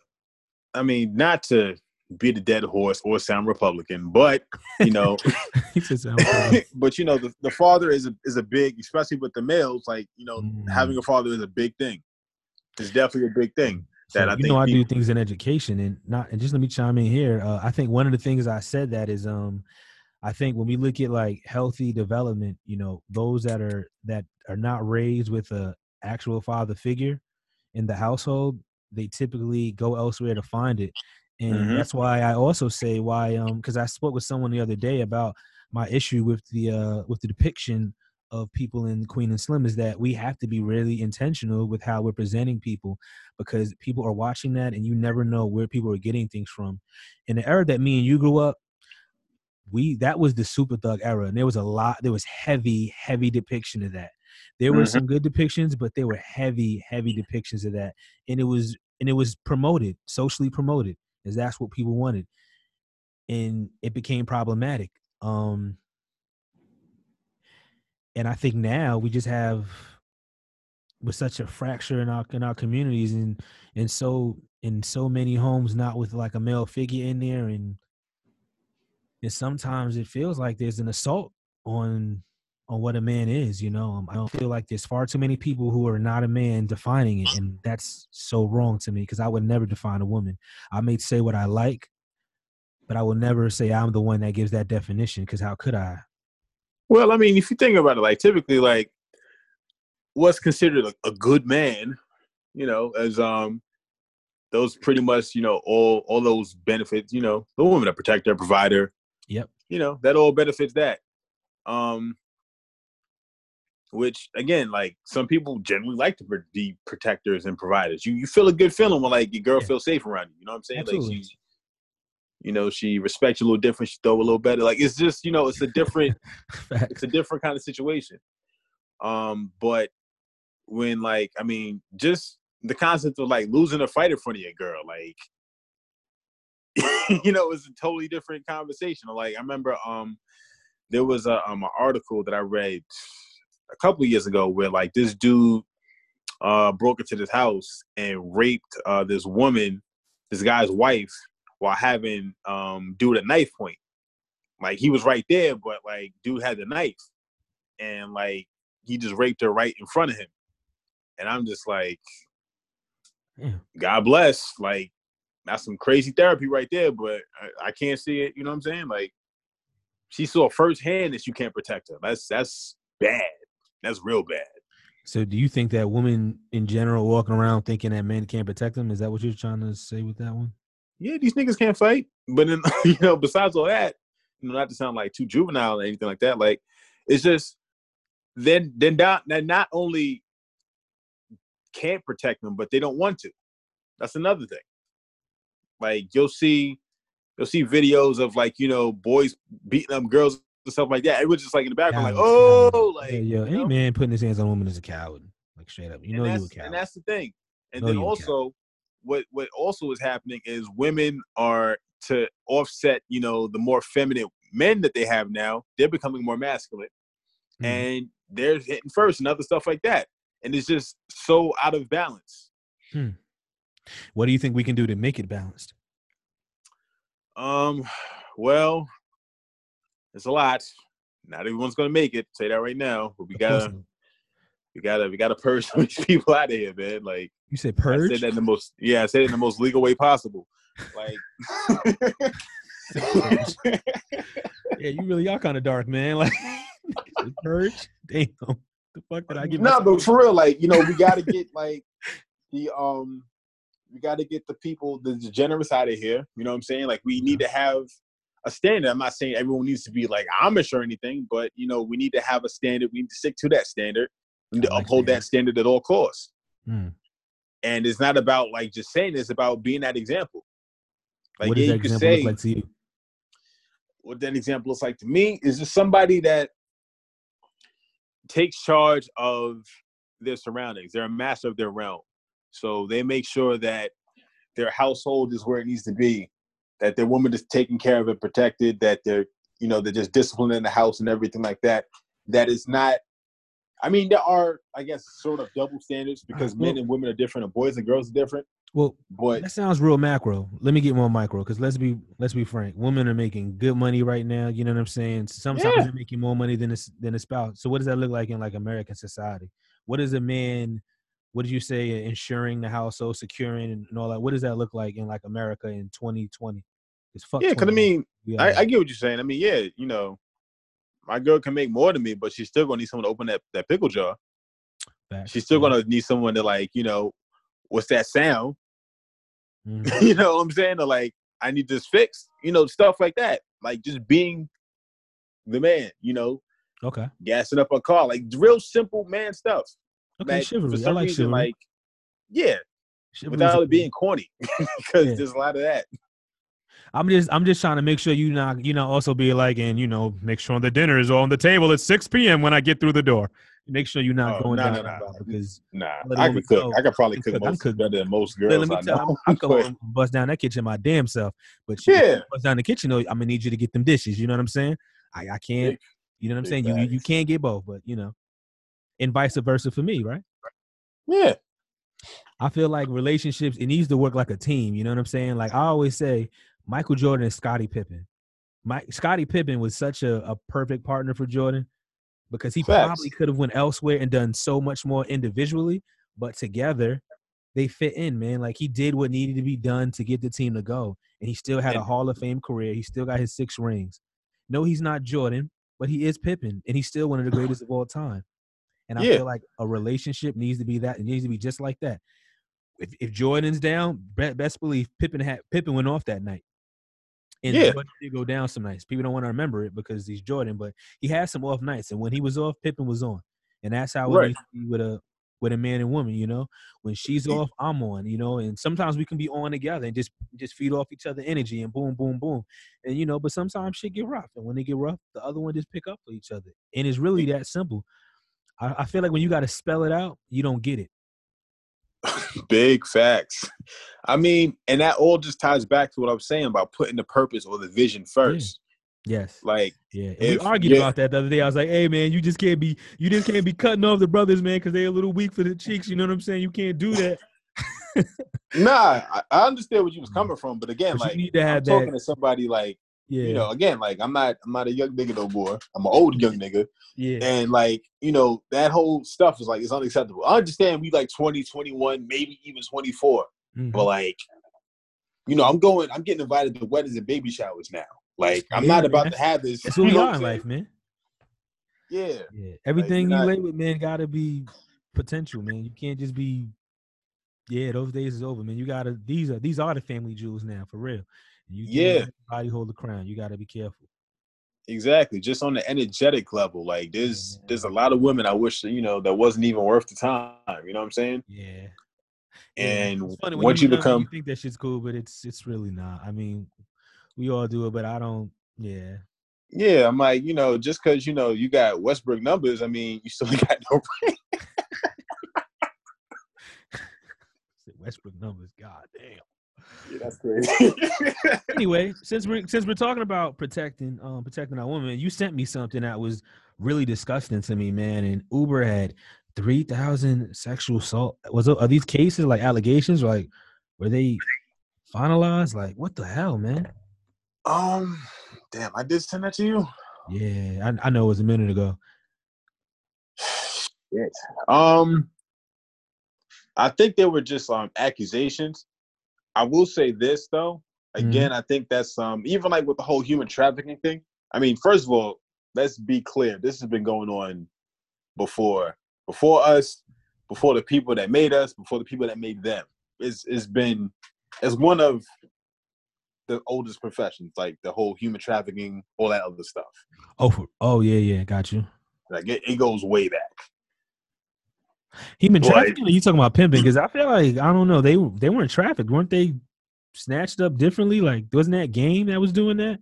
I mean, not to be the dead horse or sound Republican, but you know, but you know, the, the father is a is a big, especially with the males. Like you know, mm. having a father is a big thing. It's definitely a big thing. So, that I you know I people, do things in education and not and just let me chime in here. Uh, I think one of the things I said that is um I think when we look at like healthy development, you know, those that are that are not raised with a actual father figure in the household, they typically go elsewhere to find it. And mm-hmm. that's why I also say why um because I spoke with someone the other day about my issue with the uh with the depiction of people in Queen and Slim is that we have to be really intentional with how we're presenting people because people are watching that and you never know where people are getting things from. In the era that me and you grew up, we that was the super thug era and there was a lot there was heavy heavy depiction of that there were mm-hmm. some good depictions but there were heavy heavy depictions of that and it was and it was promoted socially promoted as that's what people wanted and it became problematic um and I think now we just have with such a fracture in our in our communities and and so in so many homes not with like a male figure in there and and sometimes it feels like there's an assault on on what a man is you know um, i don't feel like there's far too many people who are not a man defining it and that's so wrong to me because i would never define a woman i may say what i like but i will never say i'm the one that gives that definition because how could i well, I mean, if you think about it, like typically, like what's considered a, a good man, you know, as um those pretty much, you know, all all those benefits, you know, the woman, a protector, provider. Yep. You know, that all benefits that. Um which again, like some people generally like to be protectors and providers. You you feel a good feeling when like your girl yeah. feels safe around you. You know what I'm saying? Absolutely. Like she you know she respects you a little different she throw a little better like it's just you know it's a different it's a different kind of situation um but when like i mean just the concept of like losing a fight in front of your girl like you know it's a totally different conversation like i remember um there was a um an article that i read a couple years ago where like this dude uh broke into this house and raped uh this woman this guy's wife while having um dude at knife point. Like he was right there, but like dude had the knife, and like he just raped her right in front of him, and I'm just like, yeah. God bless. Like that's some crazy therapy right there, but I, I can't see it. You know what I'm saying? Like she saw firsthand that you can't protect her. That's that's bad. That's real bad. So, do you think that women in general walking around thinking that men can't protect them? Is that what you're trying to say with that one? yeah, these niggas can't fight. But then, you know, besides all that, you know, not to sound like too juvenile or anything like that, like It's just then then not then not only can't protect them, but they don't want to. That's another thing. Like you'll see you'll see videos of like, you know, boys beating up girls and stuff like that. It was just like in the background, like, oh, like yeah, you any know? man putting his hands on a woman is a coward. Like straight up, you know you that's, a coward. And that's the thing. And Know then you a coward. also, what what also is happening is women are to offset, you know, the more feminine men that they have now. They're becoming more masculine, Mhm. and they're hitting first and other stuff like that. And it's just so out of balance. what do you think we can do to make it balanced? Um, well, it's a lot. Not everyone's gonna make it. Say that right now. But we gotta, we gotta, we gotta purge some these people out of here, man. Like You said purge? I purge. said that in the most, yeah, I said it in the most legal way possible. Like, yeah, you really are kind of dark, man. Like purge. Damn. The fuck did I get? no, myself but for real, like you know, we got to get like the um, we got to get the people, the degenerates out of here. You know what I'm saying? Like we need to have a standard. I'm not saying everyone needs to be like Amish or anything, but you know, we need to have a standard. We need to stick to that standard. We need I to like uphold that standard at all costs. Hmm. And it's not about like just saying it's about being that example. Like what does yeah, that you could example say look like to you? what that example looks like to me is just somebody that takes charge of their surroundings. They're a master of their realm. So they make sure that their household is where it needs to be, that their woman is taken care of and protected, that they're, you know, they're just disciplined in the house and everything like that. That is not I mean, there are, I guess, sort of double standards uh, because men well- and women are different and boys and girls are different. Well, But that sounds real macro. Let me get more micro because let's be let's be frank. Women are making good money right now. You know what I'm saying? Sometimes Yeah. they're making more money than a, than a spouse. So what does that look like in like American society? What is a man? What did you say? Ensuring the household, securing, and, all that. What does that look like in like America in 2020? It's fuck. yeah, because I mean, We I, I get what you're saying. I mean, yeah, you know, my girl can make more than me, but she's still gonna need someone to open that, that pickle jar. Facts. She's still Yeah. gonna need someone to like, you know, what's that sound? Mhm. you know what I'm saying? Or like, I need this fixed, you know, stuff like that. Like just being the man, you know, Okay. gassing up a car, like real simple man stuff. Okay. that chivalry. For I like reason, chivalry. like, yeah, Chivalry's without it being corny, because Yeah. there's a lot of that. I'm just I'm just trying to make sure you not you know also be like and you know make sure the dinner is on the table at 6 p.m. when I get through the door. Make sure you're not Oh, going no, down that because Nah, I could cook. I could probably cook cook. Most cook. better than most girls let me I tell know. I come But- home and bust down that kitchen my damn self. But you yeah, bust down the kitchen though, I'm gonna need you to get them dishes. You know what I'm saying? I I can't. You know what I'm saying? You you can't get both, but you know, and vice versa for me, right? yeah, I feel like relationships it needs to work like a team. You know what I'm saying? Like I always say, Michael Jordan and Scottie Pippen. Mike Scottie Pippen was such a, a perfect partner for Jordan because he Facts. probably could have went elsewhere and done so much more individually, but together they fit in, man. Like he did what needed to be done to get the team to go, and he still had a Hall of Fame career. He still got his six rings. No, he's not Jordan, but he is Pippen, and he's still one of the greatest of all time. And I Yeah. feel like a relationship needs to be that. It needs to be just like that. If, if Jordan's down, best believe Pippen had Pippen went off that night. And Yeah. Jordan did go down some nights. People don't want to remember it because he's Jordan, but he had some off nights. And when he was off, Pippen was on. And that's how it Right. needs to be with a with a man and woman, you know. When she's off, I'm on, you know, and sometimes we can be on together and just just feed off each other energy and boom, boom, boom. And you know, but sometimes shit get rough. And when they get rough, the other one just pick up for each other. And it's really that simple. I, I feel like when you gotta spell it out, you don't get it. big facts. I mean, and that all just ties back to what I was saying about putting the purpose or the vision first. Yes. Like, Yeah, If- we argued yeah. about that the other day. I was like, "Hey, man, you just can't be, you just can't be cutting off the brothers, man, because they're a little weak for the cheeks. You know what I'm saying? You can't do that. nah, I, I understand where you was mm-hmm. coming from, but again, But you like need to I'm have talking to somebody like Yeah, you know, again, like I'm not I'm not a young nigga no more. I'm an old young nigga. yeah, And like, you know, that whole stuff is like it's unacceptable. I understand we like 20, 21, maybe even 24. Mhm. But like, you know, I'm going, I'm getting invited to weddings and baby showers now. Like, I'm Yeah, not about that's- to have this. that's who you we are in life, man. Yeah. Yeah, everything not- you lay with, man, gotta be potential, man. You can't just be. Yeah, those days is over, man. You gotta. These are these are the family jewels now, for real. You Yeah. everybody hold the crown. You gotta be careful. Exactly, just on the energetic level. Like there's Yeah. there's a lot of women I wish you know that wasn't even worth the time. You know what I'm saying? Yeah. And when once you young, become you think that shit's cool, but it's it's really not. I mean, we all do it, but I don't. Yeah. yeah, I'm like you know just because you know you got Westbrook numbers, I mean you still got no brain. Westbrook numbers. God damn. Yeah, that's crazy. anyway, since we're since we're talking about protecting um protecting our women, you sent me something that was really disgusting to me, man. And Uber had three thousand sexual assault. Was are these cases like allegations? Like were they finalized? Like what the hell, man? um, damn, I did send that to you. Yeah, I, I know it was a minute ago. Shit. Um, I think they were just um accusations. I will say this though. Again, I think that's um even like with the whole human trafficking thing. I mean, first of all, let's be clear. This has been going on before before us, before the people that made us, before the people that made them. It's it's been it's one of the oldest professions, like the whole human trafficking, all that other stuff. Oh, oh yeah, yeah, got you. Like it, it goes way back. Human Right. trafficking? You talking about pimping? Because I feel like I don't know. They they weren't trafficked, weren't they? Snatched up differently. Like wasn't that game that was doing that?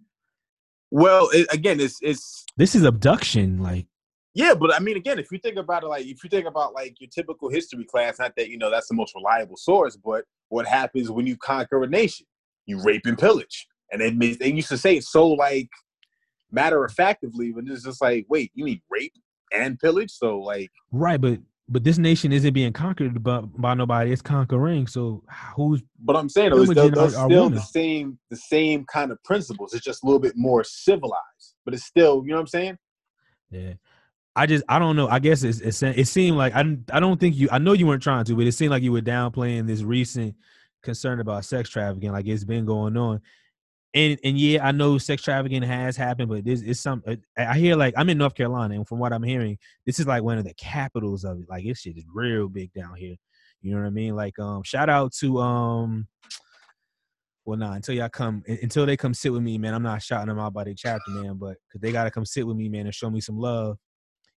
Well, it, again, it's it's This is abduction. Like Yeah, but I mean, again, if you think about it, like if you think about like your typical history class, not that you know that's the most reliable source, but what happens when you conquer a nation? You rape and pillage, and they made- they used to say it so like matter of factly, but it's just like, wait, you mean rape and pillage? So like, right, but but this nation isn't being conquered by, by nobody. It's conquering. So who's but I'm saying though, it's still, they're still the same the same kind of principles. It's just a little bit more civilized, but it's still, you know what I'm saying? Yeah. I just I don't know. I guess it's, it's it seemed like I I don't think you I know you weren't trying to, but it seemed like you were downplaying this recent concern about sex trafficking. Like it's been going on, and and yeah, I know sex trafficking has happened, but this is some. uh, I hear like I'm in North Carolina, and from what I'm hearing, this is like one of the capitals of it. Like this shit is real big down here. You know what I mean? Like um, shout out to um. Well, nah, until y'all come, until they come sit with me, man. I'm not shouting them out by their chapter, man, but because they gotta come sit with me, man, and show me some love.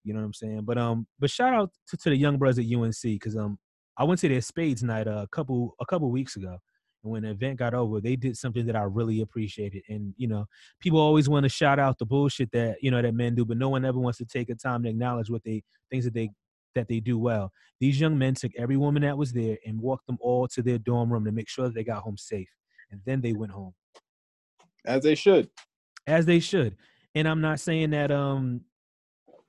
You know what I'm saying? But um, but shout out to, to the young brothers at UNC because um, I went to their spades night uh, a couple a couple weeks ago, when the event got over, they did something that I really appreciated. And you know, people always want to shout out the bullshit that you know that men do, but no one ever wants to take a time to acknowledge what they things that they that they do well. These young men took every woman that was there and walked them all to their dorm room to make sure that they got home safe, and then they went home As they should. as they should. And I'm not saying that um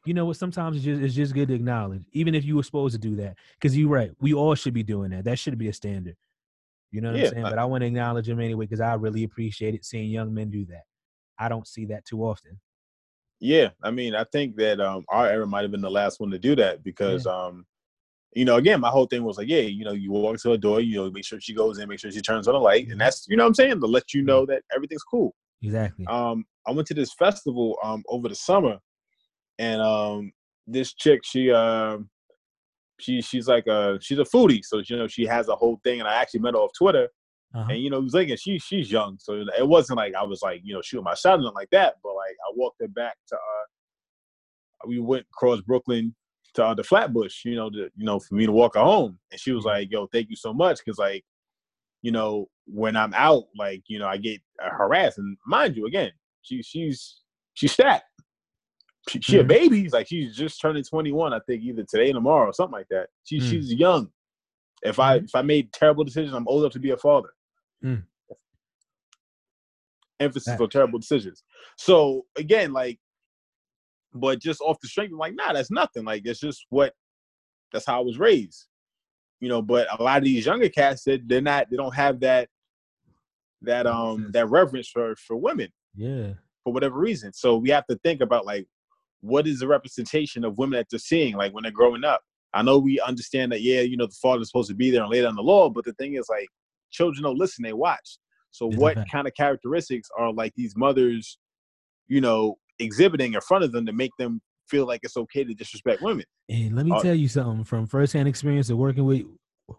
you know what sometimes it's just it's just good to acknowledge even if you were supposed to do that because you're right we all should be doing that that should be a standard you know what Yeah, i'm saying but i want to acknowledge them anyway because i really appreciate it seeing young men do that. I don't see that too often. Yeah, I mean, I think that um our era might have been the last one to do that because um you know, again, my whole thing was like, yeah, you know, you walk to a door, you know, make sure she goes in, make sure she turns on the light, and that's you know what I'm saying, to let you know that everything's cool. exactly. Um I went to this festival um over the summer and um this chick, she um she she's like a she's a foodie, so you know she has a whole thing, and I actually met her off Twitter, uh-huh. and you know, and she she's young, so it wasn't like I was like, you know, shooting my shot or nothing like that. But like, I walked her back to, uh, we went across Brooklyn to uh, the Flatbush, you know, to, you know, for me to walk her home, and she was like, "Yo, thank you so much," because like, you know, when I'm out, like, you know, I get harassed, and mind you, again, she she's she's fat. She, she a Mhm. baby, like she's just turning 21, I think, either today or tomorrow, or something like that. She Mm. she's young. If I Mhm. if I made terrible decisions, I'm old enough to be a father Mm. emphasis Facts. on terrible decisions. So again, like, but just off the strength, I'm like, nah, that's nothing. Like, it's just what that's how I was raised. You know, but a lot of these younger cats said they're not they don't have that that That um that reverence for for women yeah for whatever reason. So we have to think about like what is the representation of women that they're seeing, like when they're growing up. I know we understand that, yeah, you know, the father's supposed to be there and lay down the law, but the thing is like children don't listen, they watch. So It's what kind of characteristics are like these mothers, you know, exhibiting in front of them to make them feel like it's okay to disrespect women? and let me Uh, tell you something from firsthand experience of working with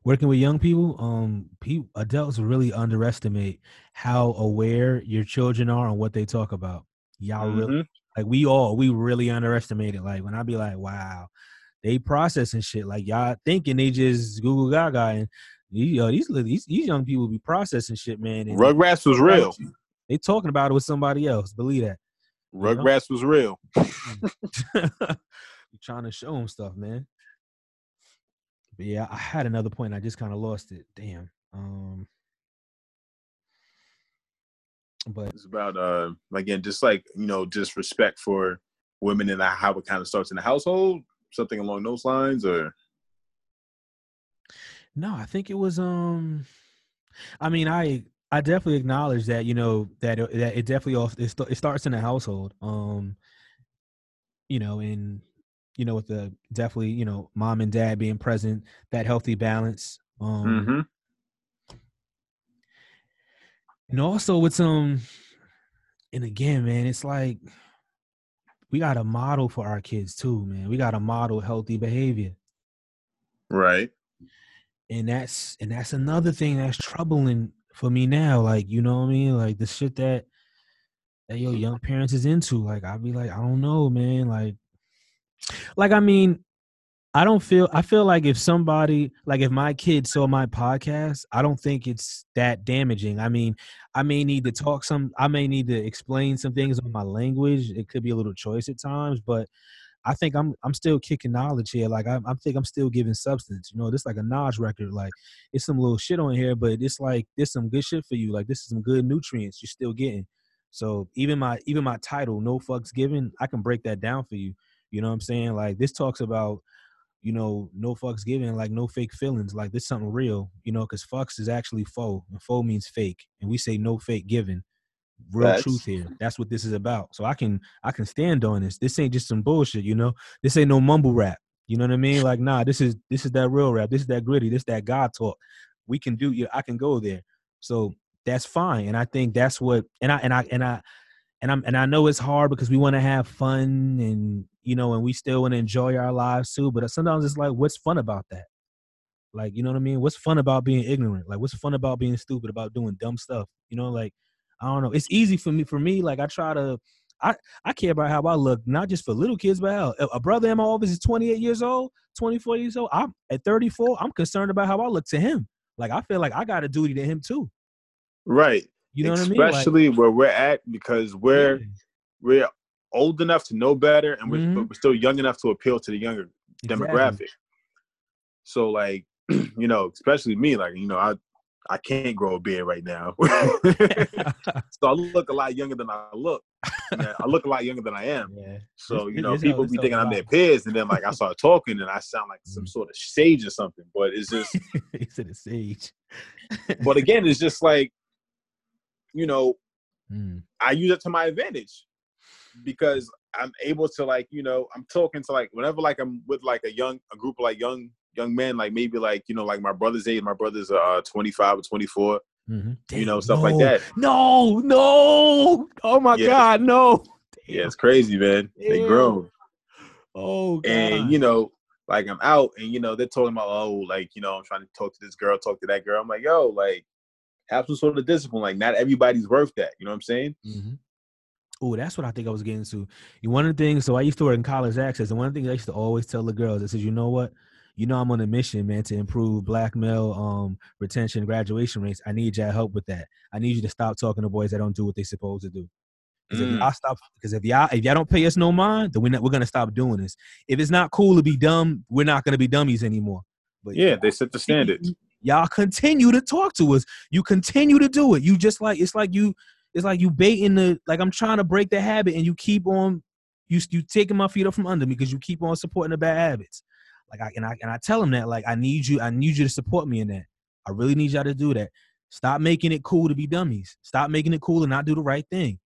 working with young people um people adults really underestimate how aware your children are on what they talk about y'all really Mhm. Like we all we really underestimate it. Like when I be like, wow, they processing shit. Like y'all thinking they just Google Gaga and these yo, these these, these young people be processing shit, man. And Rugrats was real. They talking about it with somebody else. Believe that. know? Rugrats was real. you trying to show them stuff, man. But yeah, I had another point. I just kind of lost it. Damn. Um. But It's about uh again, just like you know, just respect for women and how it kind of starts in the household, something along those lines, or no, I think it was. Um. I mean, I I definitely acknowledge that. You know that it, that it definitely all it, it starts in the household. Um. You know, and you know, with the definitely you know mom and dad being present, that healthy balance. Um. Mhm. And also with some, and again, man, it's like we got a model for our kids too, man. We got a model healthy behavior, right, and that's and that's another thing that's troubling for me now. Like, you know what I mean? Like the shit that that your young parents is into. Like, I'd be like, I don't know, man. Like, like I mean, I don't feel. I feel like if somebody, like if my kid saw my podcast, I don't think it's that damaging. I mean, I may need to talk some. I may need to explain some things on my language. It could be a little choice at times, but I think I'm I'm still kicking knowledge here. Like I, I think I'm still giving substance. You know, this like a Nas record. Like it's some little shit on here, but it's like there's some good shit for you. Like this is some good nutrients you're still getting. So even my even my title, no fucks given, I can break that down for you. You know what I'm saying? Like this talks about you know, no fucks given, like no fake feelings. Like this something real, you know, because fucks is actually faux, and faux means fake, and we say no fake given. Real Facts. truth here. That's what this is about. So I can I can stand on this. This ain't just some bullshit, you know. This ain't no mumble rap. You know what I mean? Like, nah, this is this is that real rap. This is that gritty. This that God talk. We can do. Yeah, I can go there. So that's fine. And I think that's what. And I and I and I and I'm and I know it's hard because we want to have fun and you know, and we still want to enjoy our lives too. But uh, sometimes it's like, what's fun about that? Like, you know what I mean? What's fun about being ignorant? Like, what's fun about being stupid about doing dumb stuff? You know, like, I don't know. It's easy for me. For me, like, I try to. I, I care about how I look, not just for little kids, but how a brother in my office is 28 years old, 24 years old. I'm at 34. I'm concerned about how I look to him. Like I feel like I got a duty to him too. right. You know what I mean? Like, Especially where we're at because we're yeah, we're old enough to know better, and we're, Mhm. but we're still young enough to appeal to the younger exactly. demographic. So like, you know, especially me, like, you know, I I can't grow a beard right now. so I look a lot younger than I look. I look a lot younger than I am. yeah. So, you know, it's people it's be thinking I'm their peers, and then like I start talking and I sound like some Mhm. sort of sage or something. But it's just he said a sage. but again, it's just like, you know, Mm, I use it to my advantage because I'm able to like, you know, I'm talking to like whenever like I'm with like a young a group of like young young men, like maybe like, you know, like my brother's age, my brother's uh 25 or 24, mhm. you know, Damn, stuff like that. No, no. Oh my Yeah. God, no. Yeah, it's crazy, man. They grow. Oh God. And you know, like I'm out and you know, they're talking about, oh, like, you know, I'm trying to talk to this girl, talk to that girl. I'm like, yo, like, have some sort of discipline. Like, not everybody's worth that. You know what I'm saying? Mm-hmm. Oh, that's what I think I was getting to. You one of the things. So I used to work in college access, and one of the things I used to always tell the girls, I said, you know what, you know, I'm on a mission, man, to improve black male um retention graduation rates. I need your help with that. I need you to stop talking to boys that don't do what they're supposed to do. Because if Mm. y'all stop, because if y'all if y'all don't pay us no mind, then we're not, we're gonna stop doing this. If it's not cool to be dumb, we're not gonna be dummies anymore. But Yeah, they set the standard. Y'all continue to talk to us. You continue to do it. You just like it's like you it's like you baiting the like I'm trying to break the habit and you keep on you you taking my feet up from under me because you keep on supporting the bad habits. Like I and I and I tell them that like I need you I need you to support me in that. I really need y'all to do that. Stop making it cool to be dummies. Stop making it cool and not do the right thing.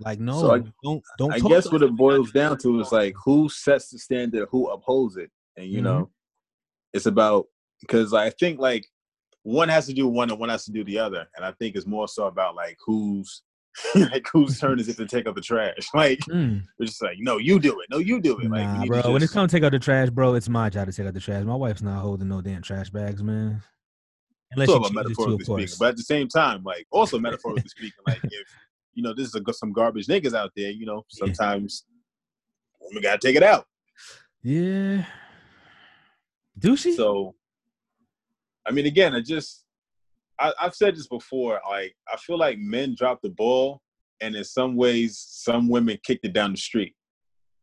Like no, So I- don't don't. I guess what it boils down to is like who sets the standard, who upholds it, and you Mhm. know, it's about because I think like one has to do one and one has to do the other, and I think it's more so about like who's like whose turn is it to take out the trash? Like Mm. it's just like no, you do it, no, you do it. Like Nah, bro. to When it's time to take out the trash, bro, it's my job to take out the trash. My wife's not holding no damn trash bags, man. Unless it's about changes to speaking, but at the same time, like also metaphorically speaking, like if you know, this is a, some garbage niggas out there. You know, sometimes yeah. women gotta take it out. Yeah. Do she? So, I mean, again, I just, I, I've said this before. Like, I feel like men drop the ball, and in some ways, some women kicked it down the street.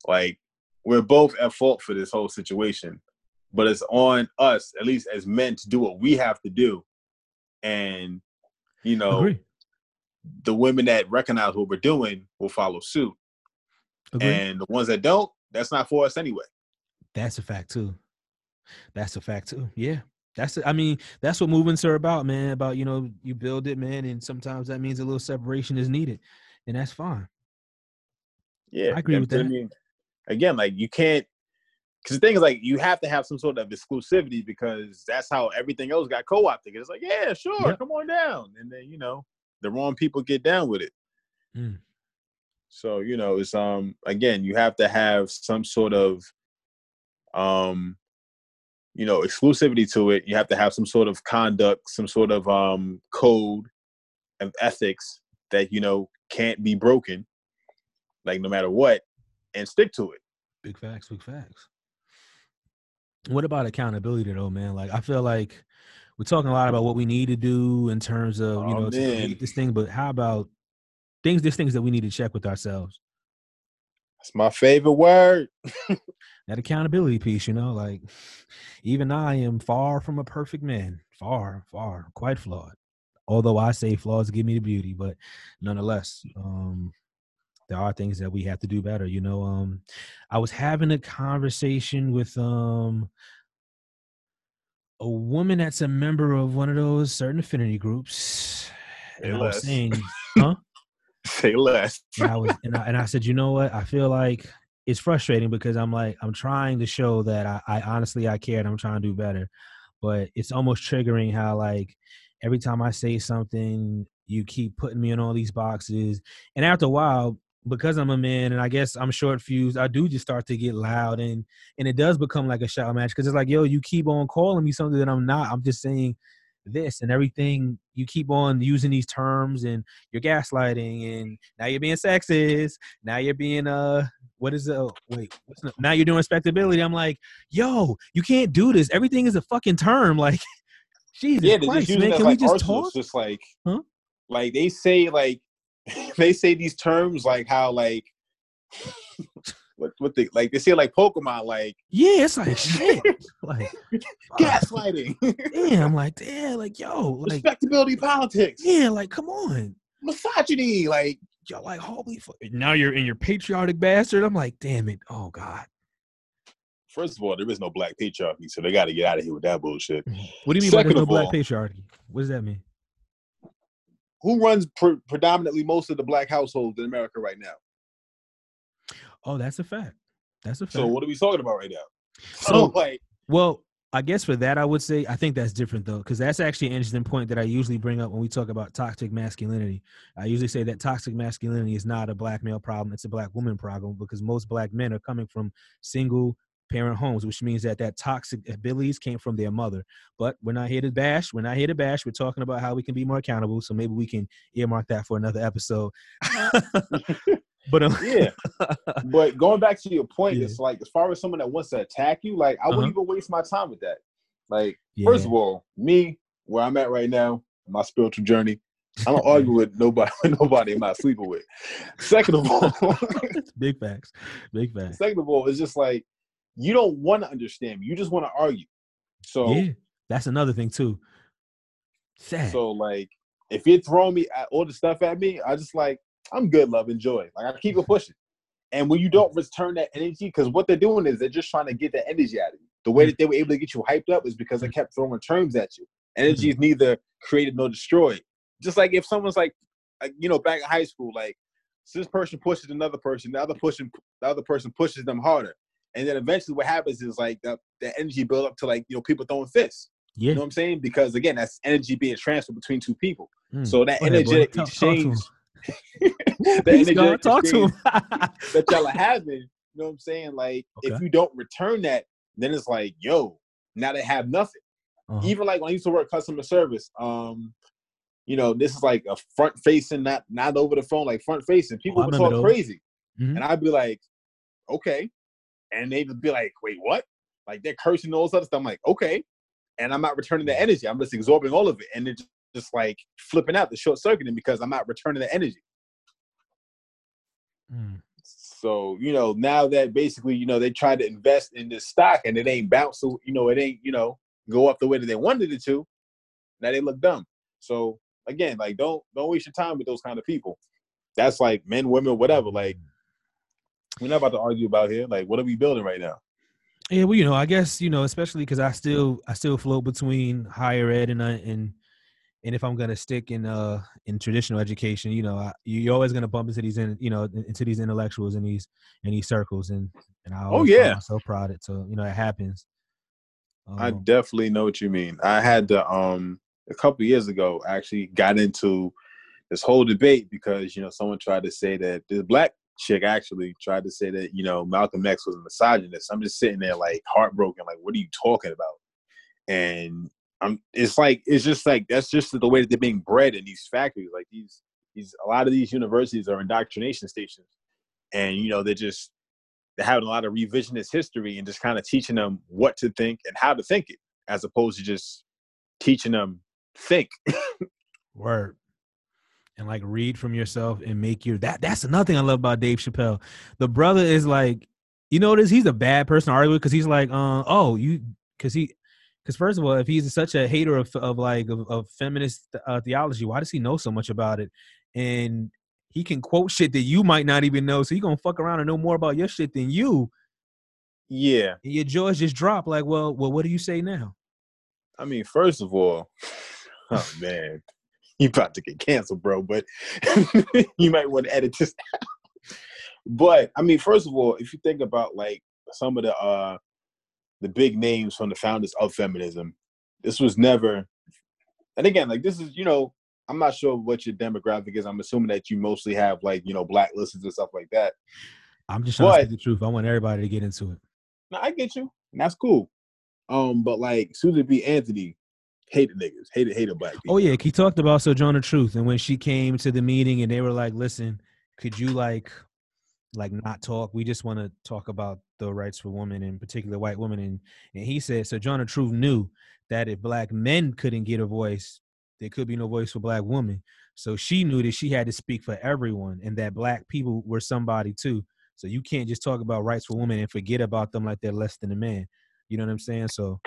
Like, we're both at fault for this whole situation, but it's on us, at least as men, to do what we have to do. And, you know, Agreed. the women that recognize what we're doing will follow suit. Agreed. And the ones that don't, that's not for us anyway. That's a fact too. That's a fact too. Yeah. That's I mean, that's what movements are about, man. About, you know, you build it, man, and sometimes that means a little separation is needed. And that's fine. Yeah. I agree with that. I mean, again, like you can't because the thing is like you have to have some sort of exclusivity because that's how everything else got co-opted. It's like, yeah, sure, yep. come on down. And then, you know, the wrong people get down with it. Mm. So, you know, it's um again, you have to have some sort of um you know exclusivity to it you have to have some sort of conduct some sort of um code of ethics that you know can't be broken like no matter what and stick to it. Big facts big facts. What about accountability though man? Like i feel like we're talking a lot about what we need to do in terms of you oh, know this thing but how about things there's things that we need to check with ourselves? That's my favorite word that accountability piece, you know, like even I am far from a perfect man, far, far, quite flawed. Although I say flaws give me the beauty, but nonetheless, um, there are things that we have to do better. You know, um, I was having a conversation with um a woman that's a member of one of those certain affinity groups. And I was saying, huh? Say less. and I was and I, and I said, you know what? I feel like it's frustrating because I'm like I'm trying to show that I, I honestly I care and I'm trying to do better, but it's almost triggering how like every time I say something, you keep putting me in all these boxes, and after a while, because I'm a man and I guess I'm short fused, I do just start to get loud and and it does become like a shout match because it's like yo, you keep on calling me something that I'm not. I'm just saying this and everything you keep on using these terms and you're gaslighting and now you're being sexist now you're being uh what is it wait the, now you're doing respectability. I'm like yo you can't do this. Everything is a fucking term. Like jesus yeah, Christ, man. can like we just talk? just like huh? like they say like they say these terms like how like what what they like they say like Pokemon like yeah it's like shit like gaslighting yeah I'm like damn like yo like respectability politics yeah like come on misogyny like yo like holy fuck now you're in your patriotic bastard I'm like damn it oh god First of all, there is no black patriarchy, so they got to get out of here with that bullshit. Mm-hmm. What do you mean Second by there's no black all, patriarchy? What does that mean? Who runs pre- predominantly most of the black households in America right now? Oh, that's a fact. That's a fact. So what are we talking about right now? So, like, well, I guess for that, I would say I think that's different though, because that's actually an interesting point that I usually bring up when we talk about toxic masculinity. I usually say that toxic masculinity is not a black male problem; it's a black woman problem because most black men are coming from single parent homes, which means that that toxic abilities came from their mother. But we're not here to bash. We're not here to bash. We're talking about how we can be more accountable. So maybe we can earmark that for another episode. But um, yeah, but going back to your point, yeah. it's like as far as someone that wants to attack you, like I uh-huh. wouldn't even waste my time with that. Like yeah. first of all, me where I'm at right now, my spiritual journey, I don't argue with nobody. Nobody am I sleeping with. Second of all, big facts, big facts. Second of all, it's just like you don't want to understand me. You just want to argue. So yeah, that's another thing too. Sad. So like, if you're throwing me all the stuff at me, I just like I'm good, love, enjoy. Like I keep it pushing. And when you don't return that energy, because what they're doing is they're just trying to get that energy out of you. The way that they were able to get you hyped up is because they kept throwing terms at you. Energy is neither created nor destroyed. Just like if someone's like, like you know, back in high school, like so this person pushes another person, the other person, the other person pushes them harder, and then eventually what happens is like the, the energy build up to like you know people throwing fists. Yeah. You know what I'm saying? Because again, that's energy being transferred between two people. Mm. So that energetic exchange the energetic talk to him. that y'all are having. You know what I'm saying? Like, okay. if you don't return that, then it's like, yo, now they have nothing. Uh-huh. Even like when I used to work customer service, um, you know, this is like a front facing, not not over the phone, like front facing. People Oh, would talk crazy, Mhm. and I'd be like, okay, and they'd be like, wait, what? Like they're cursing all this other stuff. I'm like, okay, and I'm not returning the energy. I'm just absorbing all of it, and it's just like flipping out, the short circuiting because I'm not returning the energy. Mm. So you know, now that basically you know they tried to invest in this stock and it ain't bounce, so you know it ain't you know go up the way that they wanted it to. Now they look dumb. So again, like don't don't waste your time with those kind of people. That's like men, women, whatever. Like we're not about to argue about here. Like what are we building right now? Yeah, well, you know, I guess you know, especially because I still I still float between higher ed and uh, and and if I'm gonna stick in uh in traditional education, you know, I, you're always gonna bump into these in you know into these intellectuals in these in these circles, and and I always yeah. I'm so proud it. So you know, it happens. I Um, definitely know what you mean. I had to um a couple years ago I actually got into this whole debate because you know someone tried to say that the black chick actually tried to say that you know Malcolm X was a misogynist. I'm just sitting there like heartbroken, like what are you talking about? And I'm it's like it's just like that's just the way that they're being bred in these factories. Like these these a lot of these universities are indoctrination stations, and you know they're just they're having a lot of revisionist history and just kind of teaching them what to think and how to think it, as opposed to just teaching them think. Word. And like read from yourself and make your that that's another thing I love about Dave Chappelle. The brother is like, you notice he's a bad person to argue with because he's like, uh, oh, you because he because first of all, if he's such a hater of of like of, of feminist uh, theology, why does he know so much about it? And he can quote shit that you might not even know, so he gonna fuck around and know more about your shit than you. Yeah, And your jaws just drop like, well, well, what do you say now? I mean, first of all, oh man, you about to get canceled, bro. But you might want to edit this. out. But I mean, first of all, if you think about like some of the uh the big names from the founders of feminism, this was never. And again, like this is you know, I'm not sure what your demographic is. I'm assuming that you mostly have like you know black listeners and stuff like that. I'm just trying to But- speak the truth. I want everybody to get into it. No, I get you. And that's cool. Um, but like Susan B. Anthony hated niggas, hated hated black people. Oh yeah, he talked about Sojourner Truth, and when she came to the meeting, and they were like, "Listen, could you like, like not talk? We just want to talk about the rights for women, in particular white women." And and he said Sojourner Truth knew that if black men couldn't get a voice, there could be no voice for black women. So she knew that she had to speak for everyone, and that black people were somebody too. So you can't just talk about rights for women and forget about them like they're less than a man. You know what I'm saying? So,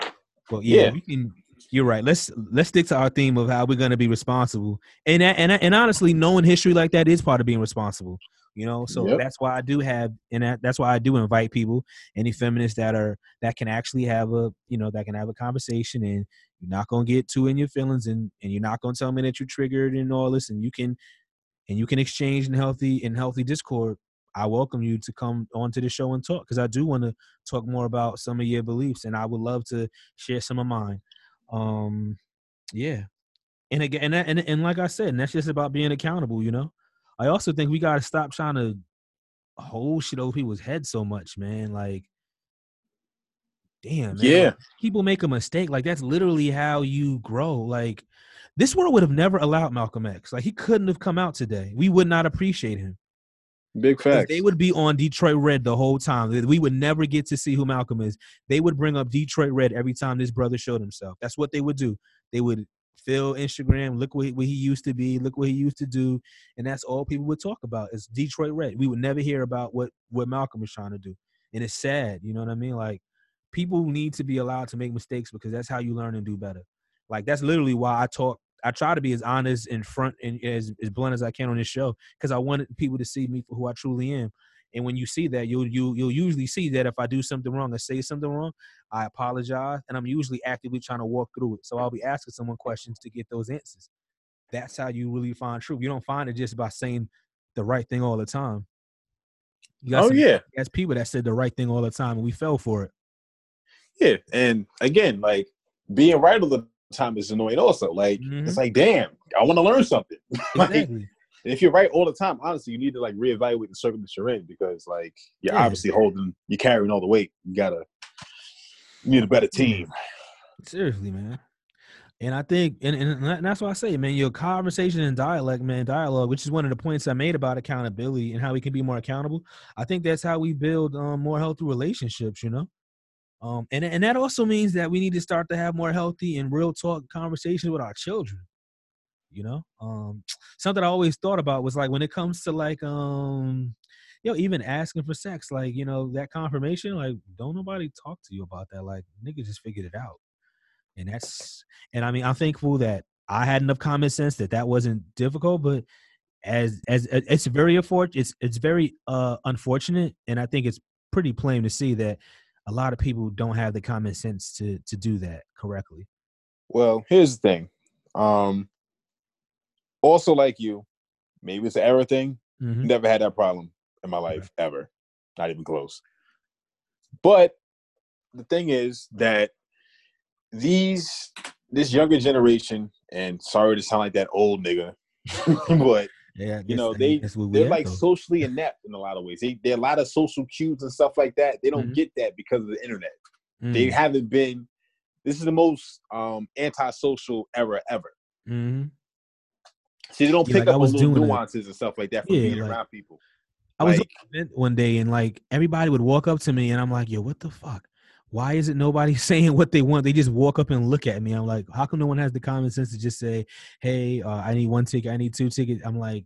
but yeah, Yeah. we can. You're right. Let's let's stick to our theme of how we're going to be responsible, and that- and and honestly, knowing history like that is part of being responsible. You know, so Yep. that's why I do have, and that's why I do invite people, any feminists that are that can actually have a, you know, that can have a conversation, and you're not gonna get too in your feelings, and and you're not gonna tell me that you're triggered and all this, and you can, and you can exchange in healthy in healthy discord. I welcome you to come onto the show and talk because I do want to talk more about some of your beliefs, and I would love to share some of mine. Um, yeah, and again, and, and and like I said, and that's just about being accountable. You know, I also think we got to stop trying to hold shit over people's heads so much, man. Like, damn, man. Yeah. like, people make a mistake. Like that's literally how you grow. Like, this world would have never allowed Malcolm X. Like he couldn't have come out today. We would not appreciate him. Big facts. They would be on Detroit Red the whole time. We would never get to see who Malcolm is. They would bring up Detroit Red every time this brother showed himself. That's what they would do. They would fill Instagram. Look what he, what he used to be. Look what he used to do, and that's all people would talk about is Detroit Red. We would never hear about what what Malcolm was trying to do, and it's sad. You know what I mean? Like people need to be allowed to make mistakes because that's how you learn and do better. Like that's literally why I talk. I try to be as honest and front and as, as blunt as I can on this show because I wanted people to see me for who I truly am. And when you see that, you'll you you'll usually see that if I do something wrong or say something wrong, I apologize, and I'm usually actively trying to walk through it. So I'll be asking someone questions to get those answers. That's how you really find truth. You don't find it just by saying the right thing all the time. You got oh yeah, that's people that said the right thing all the time, and we fell for it. yeah. And again, like being right all the time is annoying. Also, like Mhm. it's like, damn, I want to learn something. Like, Exactly. And if you're right all the time, honestly, you need to like reevaluate the circle that you're in because like you're Yeah. obviously holding, you're carrying all the weight. You gotta, you need a better team. Seriously, man. And I think, and, and that's why I say, man, your conversation and dialect, man, dialogue, which is one of the points I made about accountability and how we can be more accountable. I think that's how we build um, more healthy relationships, you know? Um, and, and that also means that we need to start to have more healthy and real talk conversations with our children. You know, um, something I always thought about was like when it comes to like, um, you know, even asking for sex, like, you know, that confirmation, like, don't nobody talk to you about that. Like, nigga just figured it out and that's and I mean I'm thankful that I had enough common sense that that wasn't difficult, but as as it's very unfortunate, it's it's very uh unfortunate, and I think it's pretty plain to see that a lot of people don't have the common sense to to do that correctly. Well, here's the thing. Um also like you, maybe it's an error thing. Mm-hmm. Never had that problem in my life right. ever. Not even close. But the thing is that these this younger generation, and sorry to sound like that old nigga, but yeah, guess, you know they they're like though. socially inept in a lot of ways. They they're a lot of social cues and stuff like that. They don't mm-hmm. get that because of the internet. Mm-hmm. They haven't been. This is the most um, antisocial era ever. Mm-hmm. See, they don't yeah, pick like up on little nuances and stuff like that from yeah, being like, around people. I like, was one day and like everybody would walk up to me and I'm like, yo, what the fuck? Why is it nobody saying what they want? They just walk up and look at me. I'm like, how come no one has the common sense to just say, hey, uh, I need one ticket, I need two tickets? I'm like,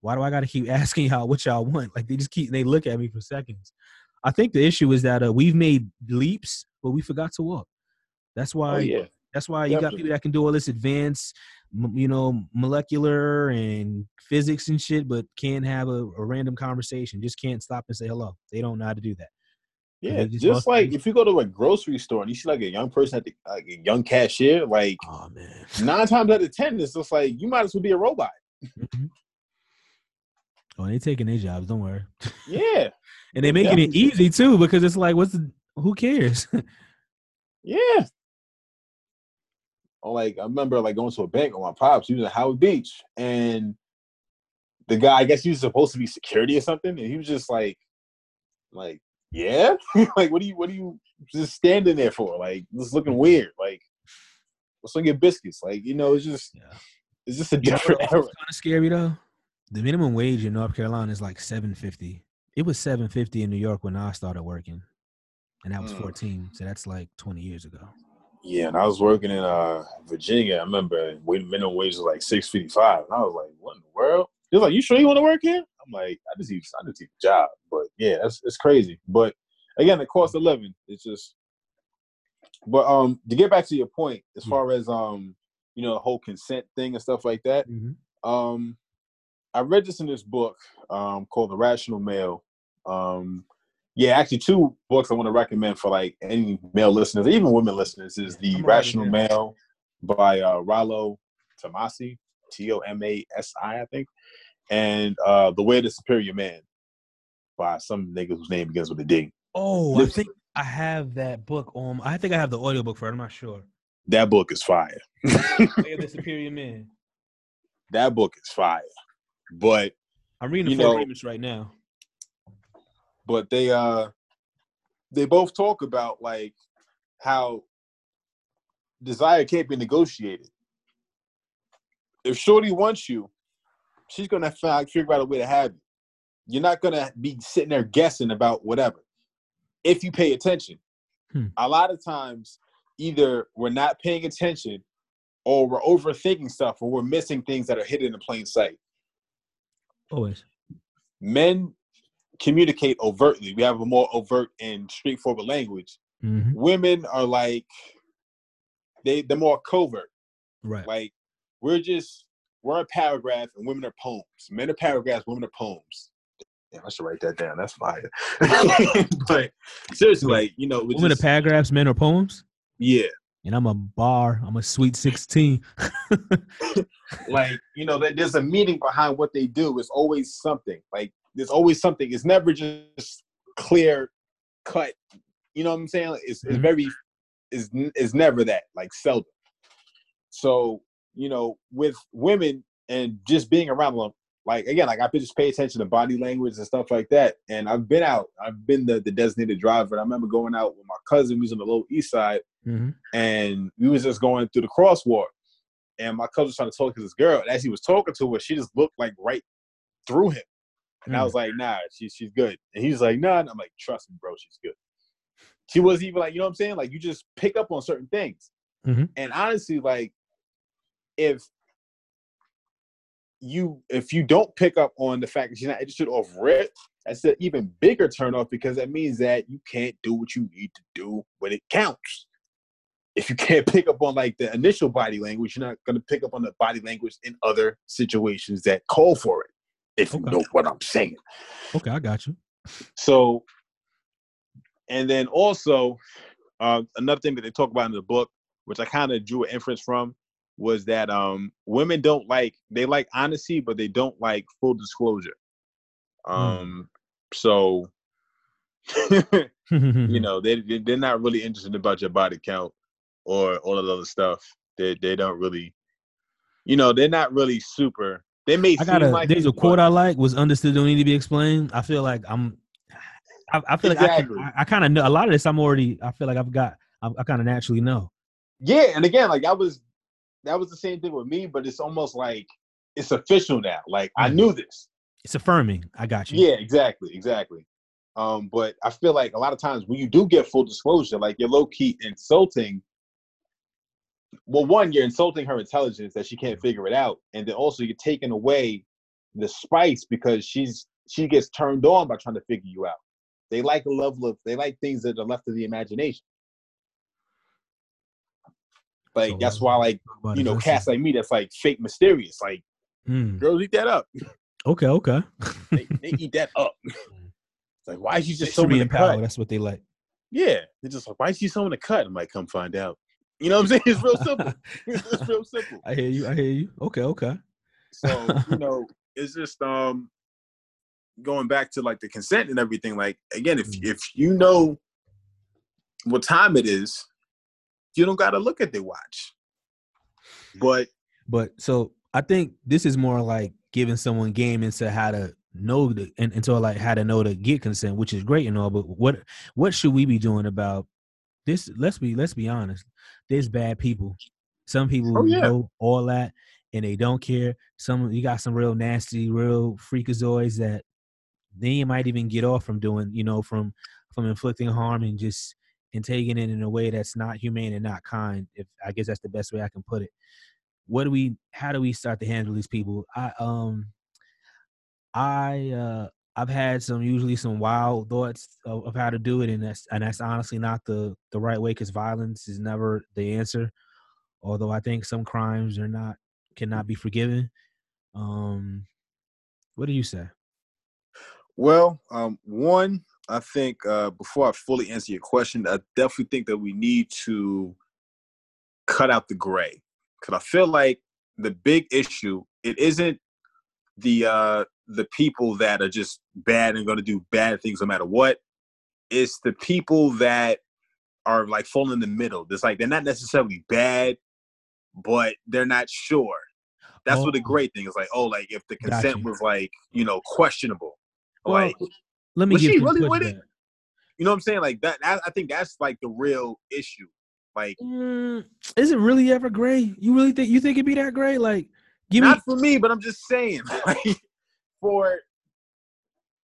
why do I got to keep asking y'all what y'all want? Like they just keep they look at me for seconds. I think the issue is that uh, we've made leaps, but we forgot to walk. That's why. Oh, yeah. That's why you got people that can do all this advanced, you know, molecular and physics and shit, but can't have a, a random conversation. Just can't stop and say hello. They don't know how to do that. Yeah, just, just like if you go to a grocery store and you see like a young person at the like a young cashier, like oh man, nine times out of ten, it's just like you might as well be a robot. Mm-hmm. Oh, they taking their jobs. Don't worry. Yeah, and they making yeah. it easy too because it's like, what's the? Who cares? yeah. Oh, like I remember like going to a bank with my pops. He was in Howard Beach, and the guy, I guess he was supposed to be security or something, and he was just like, like yeah? Like what do you what are you just standing there for? Like this looking weird. Like what's on your biscuits? Like you know it's just yeah. it's just a different you era. kind of scary though? The minimum wage in north carolina is like 750 it was 750 in new york when i started working and that was mm. 14 so that's like 20 years ago. Yeah and i was working in uh virginia i remember when minimum wage was like 655 and i was like what in the world? He was like you sure you want to work here I'm like, I just need, I just need a job. But yeah, that's it's crazy. But again, the cost of living, it's just. But um, to get back to your point, as far as um, you know, the whole consent thing and stuff like that. Mm-hmm. Um, I read this in this book um called The Rational Male. Um, yeah, actually, two books I want to recommend for like any male listeners, even women listeners, is The I'm Rational Male by uh, Rollo Tomasi, T O M A S I, I think and uh, The Way of the Superior Man by some nigga whose name begins with a D. Oh, I think I have that book on. I think I have the audiobook for it. I'm not sure. That book is fire. Way of the Superior Man. That book is fire. But I'm reading the Four Agreements right now. But they uh they both talk about like how desire can't be negotiated. If Shorty wants you, she's gonna find, figure out a way to have you. You're not gonna be sitting there guessing about whatever. If you pay attention, hmm. a lot of times either we're not paying attention, or we're overthinking stuff, or we're missing things that are hidden in plain sight. Always. Men communicate overtly. We have a more overt and straightforward language. Mm-hmm. Women are like they they're more covert. Right. Like we're just we're a paragraph and women are poems. Men are paragraphs, women are poems. Damn, I should write that down. That's fire. but seriously, like, you know, women just, are paragraphs, men are poems? Yeah. And I'm a bar. I'm a sweet 16. like, you know, that there's a meaning behind what they do. It's always something. Like, there's always something. It's never just clear cut. You know what I'm saying? It's, mm-hmm. it's very, is is never that. Like, seldom. So you know, with women and just being around them, like again, like I just pay attention to body language and stuff like that. And I've been out, I've been the, the designated driver. I remember going out with my cousin, who's on the Lower East Side, Mm-hmm. and we was just going through the crosswalk. And my cousin was trying to talk to this girl. And as he was talking to her, she just looked like right through him. And I Mm. was like, nah, she's she's good. And he's like, nah. And I'm like, trust me, bro, she's good. She wasn't even like, you know what I'm saying? Like you just pick up on certain things. Mhm. And honestly, like if you if you don't pick up on the fact that she's not interested off rip, that's an even bigger turnoff because that means that you can't do what you need to do when it counts. If you can't pick up on like the initial body language, you're not gonna pick up on the body language in other situations that call for it. If you know what I'm saying. Okay, I got you. So, and then also, uh, another thing that they talk about in the book, which I kind of drew an inference from, was that um, women don't like they like honesty, but they don't like full disclosure. Um, so, you know, they they- they're not really interested about your body count or all of the other stuff. They they don't really, you know, they're not really super. They may I got seem a like there's a quote I like was understood don't need to be explained. I feel like I'm I, I feel like Exactly. I, I, I kind of know a lot of this. I'm already. I feel like I've got. I, I kind of naturally know. Yeah, and again, like that was that was the same thing with me, but it's almost like it's official now. Like I Mhm. knew this. It's affirming. I got you. Yeah, exactly, exactly. Um, but I feel like a lot of times when you do get full disclosure, like you're low key insulting. Well, one, you're insulting her intelligence that she can't figure it out, and then also you're taking away the spice because she's she gets turned on by trying to figure you out. They like a level of they like things that are left to the imagination. Like So, that's why, like you know, cats like me that's like fake mysterious. Like Mm, girls eat that up. okay, okay. They, they eat that up. It's like why is she just the power. cut? That's what they like. Yeah, they're just like why is she sewing the cut? I'm like, come find out. You know what I'm saying? It's real simple. it's real simple. I hear you. I hear you. Okay, okay. So you know, it's just um going back to like the consent and everything. Like again, if Mm. if you know what time it is, you don't got to look at the watch. Mm-hmm. But But so I think this is more like giving someone game into how to know the and into like how to know to get consent, which is great and all. But what what should we be doing about this? Let's be let's be honest. There's bad people. Some people Oh, yeah. know all that and they don't care. Some you got some real nasty, real freakazoids that they might even get off from doing, you know, from from inflicting harm and just and taking it in a way that's not humane and not kind. If I guess that's the best way I can put it. What do we how do we start to handle these people? I um i uh i've had some usually some wild thoughts of, of how to do it and that's and that's honestly not the the right way because violence is never the answer although i think some crimes are not cannot be forgiven. Um what do you say? Well, um, one, I think uh, before I fully answer your question, I definitely think that we need to cut out the gray because I feel like the big issue it isn't the uh, the people that are just bad and going to do bad things no matter what. It's the people that are like falling in the middle. It's like they're not necessarily bad, but they're not sure. That's what the Oh. great thing is like. Oh, like if the consent you. was like you know questionable, Well, like let me was give she really with it? You know what I'm saying? Like that, that. I think that's like the real issue. Like Mm, is it really ever gray you really think you think it'd be that gray like give me not for me, but I'm just saying. Like for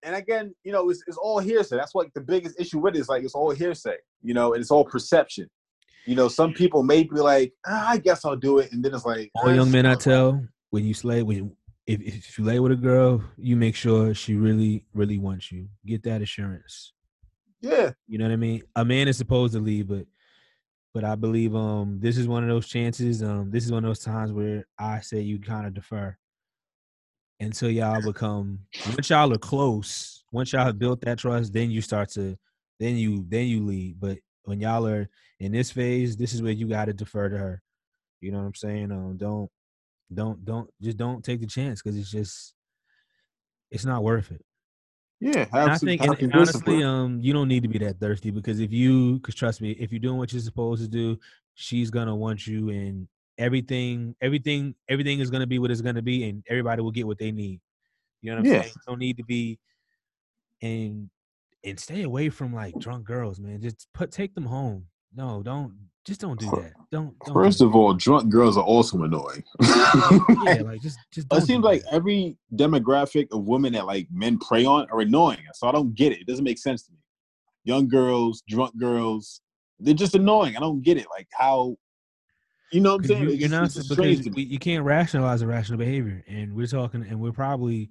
and again, you know, it's, it's all hearsay. That's what the biggest issue with it is like it's all hearsay. You know, and it's all perception. You know, some people may be like, ah, I guess I'll do it, and then it's like, all ah, young men I tell when you slay when you, if if you lay with a girl, you make sure she really really wants you. Get that assurance. Yeah, You know what I mean? A man is supposed to leave, but but I believe um this is one of those chances. Um this is one of those times where I say you kind of defer until y'all become once y'all are close. Once y'all have built that trust, then you start to then you then you lead. But when y'all are in this phase, this is where you got to defer to her. You know what I'm saying? Um, don't don't don't just don't take the chance because it's just it's not worth it. yeah. And I think, and, and honestly, um, you don't need to be that thirsty because if you, because trust me, if you're doing what you're supposed to do, she's gonna want you, and everything, everything, everything is gonna be what it's gonna be, and everybody will get what they need. You know what I'm Yeah. saying? Don't need to be, and and stay away from like drunk girls, man. Just put take them home. No, don't just don't do that. Don't. don't First do of all, drunk girls are also annoying. yeah, like just just. It seems like that. every demographic of women that like men prey on are annoying. So I don't get it. It doesn't make sense to me. Young girls, drunk girls, they're just annoying. I don't get it. Like how, you know what I'm saying? You, you're not because we, you can't rationalize irrational behavior, and we're talking, and we're probably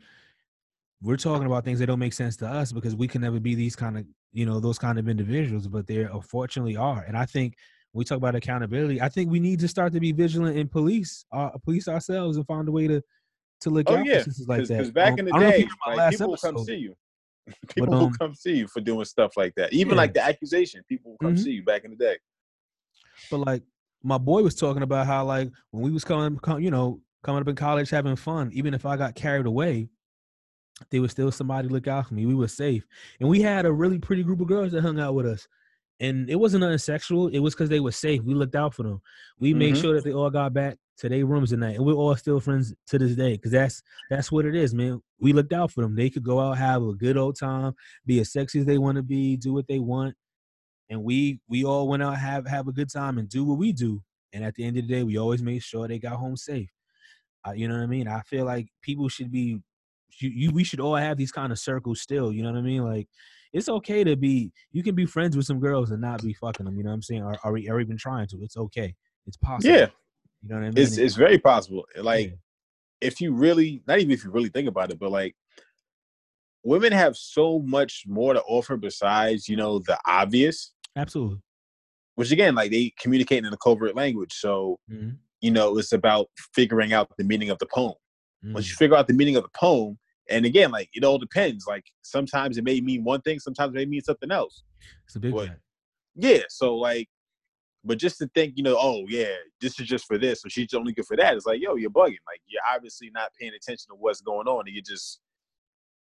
we're talking about things that don't make sense to us because we can never be these kind of you know those kind of individuals, but they unfortunately are. And I think we talk about accountability. I think we need to start to be vigilant in police, uh, police ourselves, and find a way to to look Oh out yeah, for like because back Um, in the I don't know if day, you heard my like, people will come see you. People will um, come see you for doing stuff like that. Even Yeah. like the accusation, people will come Mhm. see you back in the day. But like my boy was talking about how like when we was coming, com- you know, coming up in college having fun, even if I got carried away, there was still somebody to look out for me. We were safe, and we had a really pretty group of girls that hung out with us. And it wasn't nothing sexual. It was because they were safe. We looked out for them. We made Mhm. sure that they all got back to their rooms tonight, and we're all still friends to this day. Because that's that's what it is, man. We looked out for them. They could go out, have a good old time, be as sexy as they want to be, do what they want, and we we all went out have have a good time and do what we do. And at the end of the day, we always made sure they got home safe. Uh, you know what I mean? I feel like people should be, you, you we should all have these kind of circles still. You know what I mean? Like it's okay to be. You can be friends with some girls and not be fucking them. You know what I'm saying? Or, or, or even trying to. It's okay. It's possible. Yeah, You know what I mean? it's it's very possible. Like Yeah. if you really, not even if you really think about it, but like women have so much more to offer besides you know the obvious. absolutely. Which again, like they communicate in a covert language. So Mhm. you know it's about figuring out the meaning of the poem. Once Mhm. you figure out the meaning of the poem, and again, like it all depends. Like sometimes it may mean one thing, sometimes it may mean something else. It's a big fact. Yeah, so like, but just to think, you know, oh yeah, this is just for this, or she's only good for that. It's like, yo, you're bugging. Like you're obviously not paying attention to what's going on, and you just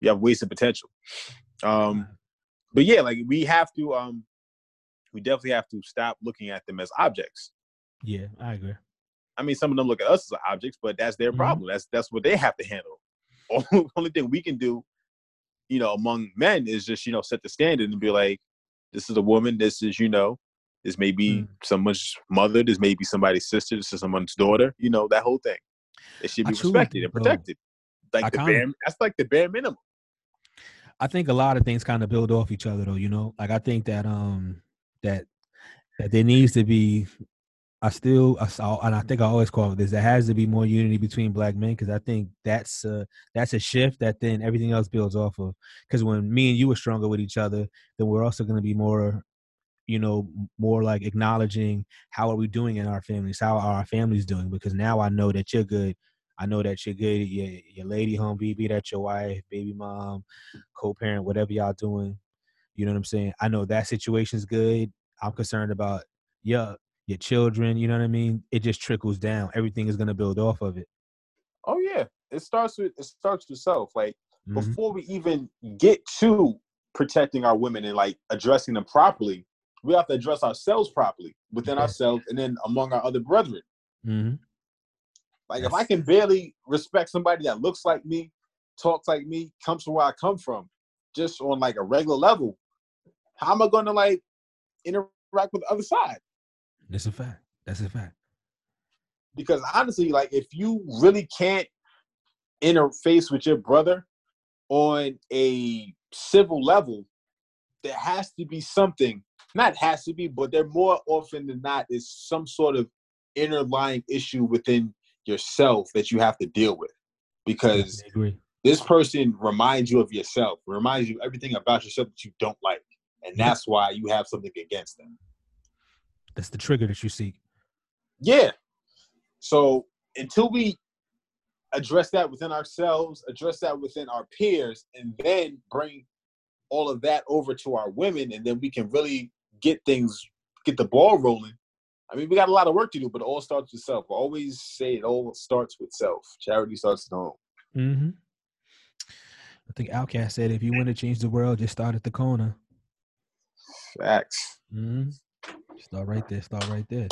you have wasted potential. Um, but yeah, like we have to, um, we definitely have to stop looking at them as objects. Yeah, I agree. I mean, some of them look at us as objects, but that's their Mhm. problem. That's that's what they have to handle. Only only thing we can do, you know, among men is just you know set the standard and be like, this is a woman. This is you know, this may be Mm. someone's mother. This may be somebody's sister. This is someone's daughter. You know, that whole thing. It should be respected and protected. Like I the kinda- bare. That's like the bare minimum. I think a lot of things kind of build off each other though, you know? Like I think that um that that there needs to be I still I saw and I think I always call it this there has to be more unity between black men because I think that's uh that's a shift that then everything else builds off of. Because when me and you are stronger with each other then we're also going to be more you know more like acknowledging how are we doing in our families how are our families doing? Because now I know that you're good. I know that you're good your, your lady home be that your wife baby mom co-parent whatever y'all doing. You know what I'm saying? I know that situation's good. I'm concerned about your your children you know what I mean it just trickles down everything is going to build off of it Oh yeah, it starts with it starts with self. Like Mhm. before we even get to protecting our women and like addressing them properly, we have to address ourselves properly within Yeah. ourselves and then among our other brethren. Mhm. Like if I can barely respect somebody that looks like me, talks like me, comes from where I come from, just on like a regular level, how am I gonna like interact with the other side? That's a fact that's a fact Because honestly, like if you really can't interface with your brother on a civil level, there has to be something, not has to be, but there more often than not is some sort of inner lying issue within yourself that you have to deal with. Because this person reminds you of yourself, reminds you everything about yourself that you don't like. And that's why you have something against them. That's the trigger that you seek Yeah. So until we address that within ourselves, address that within our peers, and then bring all of that over to our women, and then we can really get things, get the ball rolling. I mean, we got a lot of work to do, but it all starts with self. I always say it all starts with self. Charity starts at home. mm-hmm. I think OutKast said if you want to change the world just start at the corner Facts. Mm-hmm. Start right there. Start right there.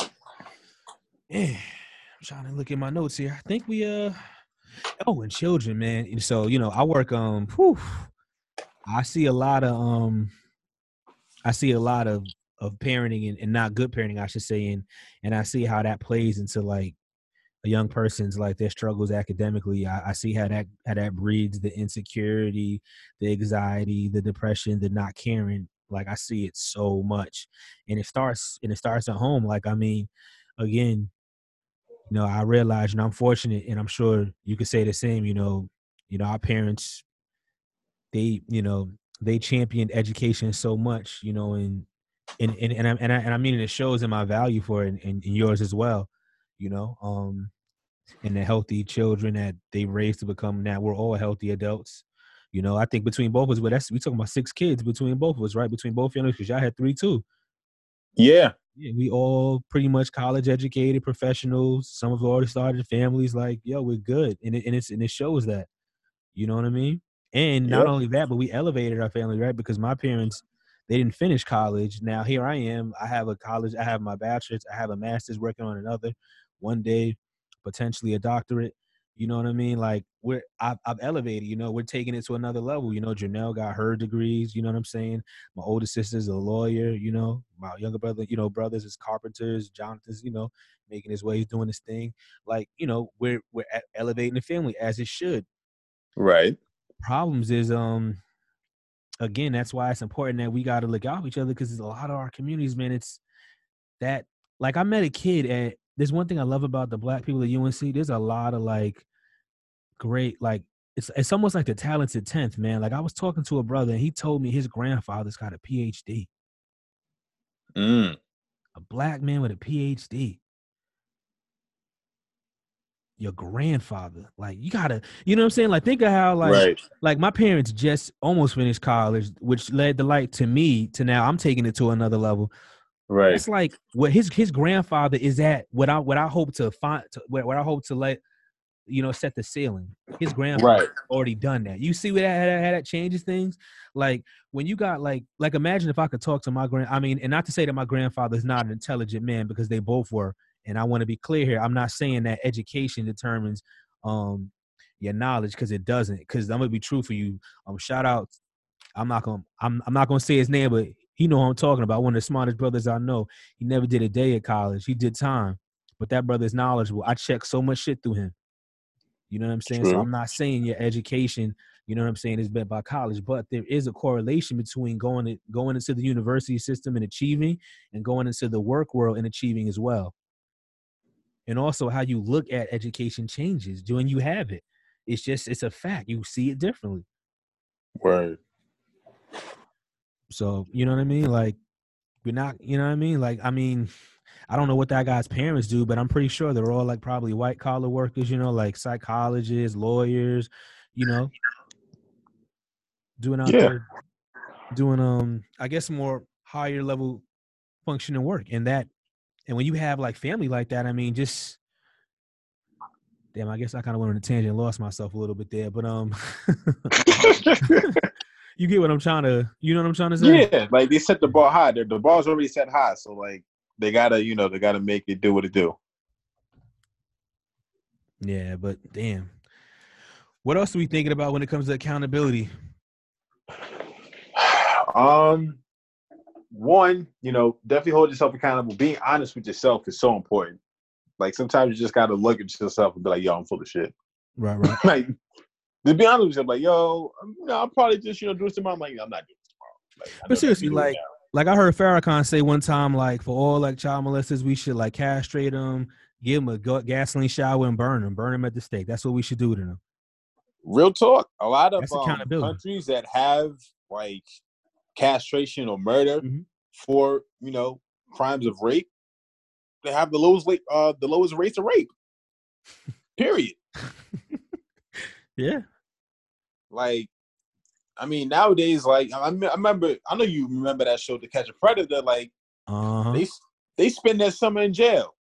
Yeah. I'm trying to look at my notes here. I think we uh oh and children, man. And So, you know, I work um whew, I see a lot of um I see a lot of of parenting and, and not good parenting, I should say, and and I see how that plays into like a young person's like their struggles academically. I, I see how that how that breeds the insecurity, the anxiety, the depression, the not caring. Like I see it so much, and it starts and it starts at home. Like I mean, again, you know, I realize, and I'm fortunate, and I'm sure you could say the same. You know, you know, our parents, they, you know, they championed education so much, you know, and and and and I and I, and I mean it shows in my value for it, and, and yours as well, you know, um, and the healthy children that they raised to become now we're all healthy adults. You know, I think between both of us, but that's we talking about six kids between both of us, right? Between both families, because y'all had three too. Yeah. Yeah, we all pretty much college educated professionals. Some have already started families. Like, yo, we're good, and it and it's and it shows that. You know what I mean? And not Yep. only that, but we elevated our family, right? Because my parents, they didn't finish college. Now here I am. I have a college. I have my bachelor's. I have a master's. Working on another. One day, potentially a doctorate. You know what I mean? Like we're I've, I've elevated. You know, we're taking it to another level. You know, Janelle got her degrees. You know what I'm saying? My older sister's a lawyer. You know, my younger brother. You know, brothers is carpenters. Jonathan's. You know, making his way, he's doing his thing. Like you know, we're we're elevating the family as it should Right. problems is um again that's why it's important that we got to look out for each other because it's a lot of our communities man it's that like i met a kid and there's one thing i love about the black people at unc there's a lot of like great like it's it's almost like the talented 10th man like i was talking to a brother and he told me his grandfather's got a phd Mm. a black man with a phd your grandfather like you gotta you know what i'm saying like think of how like right. like my parents just almost finished college, which led the light to me to now I'm taking it to another level. Right. It's like what his his grandfather is at. What I what I hope to find, to, what, what I hope to let you know set the ceiling. His grandfather Right. already done that. You see what that, how that changes things. Like when you got like like imagine if I could talk to my grand. I mean, and not to say that my grandfather is not an intelligent man because they both were. And I want to be clear here. I'm not saying that education determines um your knowledge because it doesn't. Because I'm gonna be true for you. Um, shout out. I'm not gonna. I'm. I'm not gonna say his name, but he know who I'm talking about. One of the smartest brothers I know. He never did a day at college. He did time, but that brother's knowledgeable. I check so much shit through him. You know what I'm saying? So I'm not saying your education. You know what I'm saying is bet by college, but there is a correlation between going to, going into the university system and achieving, and going into the work world and achieving as well. And also how you look at education changes when you have it. It's just it's a fact. You see it differently. Word. So you know what I mean? Like we're not, you know what I mean? Like I mean, I don't know what that guy's parents do, but I'm pretty sure they're all like probably white collar workers, you know, like psychologists, lawyers, you know, doing out Yeah. there doing um I guess more higher level functioning work. And that and when you have like family like that, I mean just damn, I guess I kind of went on a tangent and lost myself a little bit there. But um you get what I'm trying to you know what I'm trying to say? yeah. Like they set the bar high. The the bar's already set high. So like they gotta, you know, they gotta make it do what it do. Yeah, but damn. What else are we thinking about when it comes to accountability? Um, one, you know, definitely hold yourself accountable. Being honest with yourself is so important. Like sometimes you just gotta look at yourself and be like, "Yo, I'm full of shit." Right, right. like, to be honest with you, I'm like, "Yo, I'm, you know, I'm probably just you know doing tomorrow." I'm like, "I'm not doing this tomorrow." Like, But seriously, do it like- Like I heard Farrakhan say one time, like for all like child molesters, we should like castrate them, give them a ga- gasoline shower, and burn them, burn them at the stake. That's what we should do to them. real talk, a lot of um, countries that have like castration or murder Mhm. for you know crimes of rape, they have the lowest rate, uh, the lowest rates of rape. Period. Yeah. Like, I mean, nowadays, like I, me- I remember, I know you remember that show, To Catch a Predator. Like Uh huh. they they spend their summer in jail.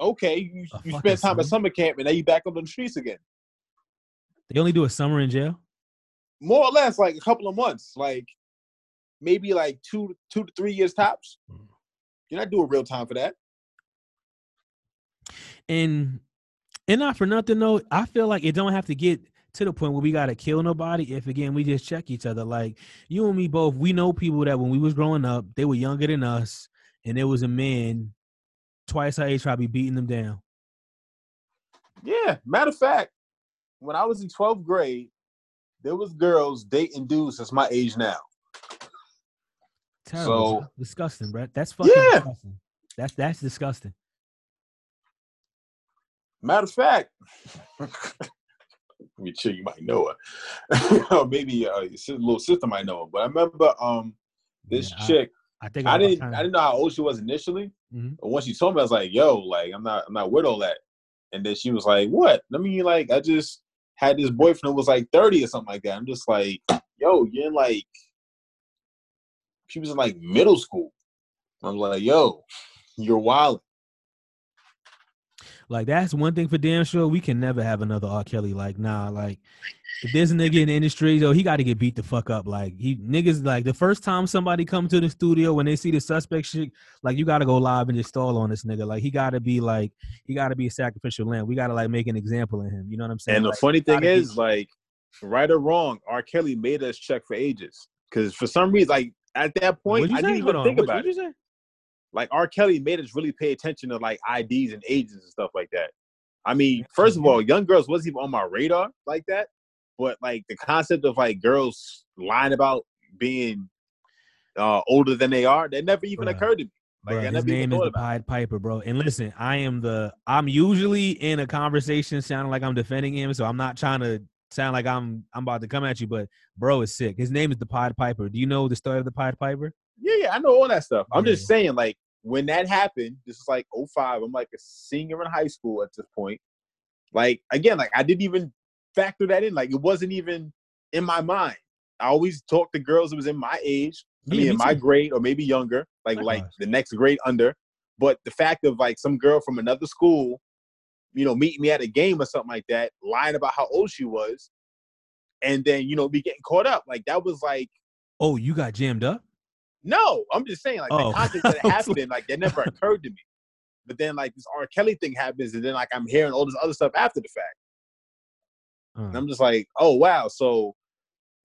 Okay, you, A you spend time summer? at summer camp, and now you back up on the streets again. They only do a summer in jail. More or less, like a couple of months, like maybe like two two to three years tops. You're not doing real time for that. And and not for nothing though, I feel like it don't have to get to the point where we gotta kill nobody if again we just check each other. Like you and me both, we know people that when we was growing up, they were younger than us, and there was a man twice our age probably beating them down. Yeah, matter of fact, when I was in 12th grade, there was girls dating dudes that's my age now. Terrible. So disgusting, Brett. That's fucking yeah. disgusting. That's that's disgusting. Matter of fact, me sure you might know her, or maybe uh, your little sister might know her. But I remember um this yeah, chick. I, I, think I, I didn't I didn't know how old she was initially, mm-hmm. but once she told me, I was like, "Yo, like I'm not I'm not with all that." And then she was like, "What?" I mean, like I just had this boyfriend who was like 30 or something like that. I'm just like, "Yo, you're in like." She was in like middle school. I'm like, "Yo, you're wild." Like that's one thing for damn sure. We can never have another R. Kelly. Like, nah, like if there's a nigga in the industry, yo, he got to get beat the fuck up. Like he niggas like the first time somebody come to the studio when they see the suspect shit, like you got to go live and just stall on this nigga. Like he got to be like he got to be a sacrificial lamb. We got to like make an example of him. You know what I'm saying? And the funny thing is, be- like, right or wrong, R. Kelly made us check for ages because for some reason, like at that point, I didn't even think about it like R. Kelly made us really pay attention to like IDs and ages and stuff like that. I mean, first of all, young girls wasn't even on my radar like that. But like the concept of like girls lying about being uh, older than they are, that never even occurred to me. Like Bruh, his name is the Pied Piper, bro. And listen, I am the I'm usually in a conversation sounding like I'm defending him, so I'm not trying to sound like I'm I'm about to come at you, but bro is sick. His name is the Pied Piper. Do you know the story of the Pied Piper? Yeah, yeah, I know all that stuff. I'm yeah. just saying, like, when that happened, this is like 05. I'm like a senior in high school at this point. Like, again, like I didn't even factor that in. Like, it wasn't even in my mind. I always talked to girls that was in my age, yeah, I mean, in my grade or maybe younger, like like the next grade under. But the fact of like some girl from another school, you know, meeting me at a game or something like that, lying about how old she was, and then you know, be getting caught up, like that was like, oh, you got jammed up. No, I'm just saying, like oh. the context that happened, like that never occurred to me. But then, like this R. Kelly thing happens, and then like I'm hearing all this other stuff after the fact. Uh. And I'm just like, oh wow. So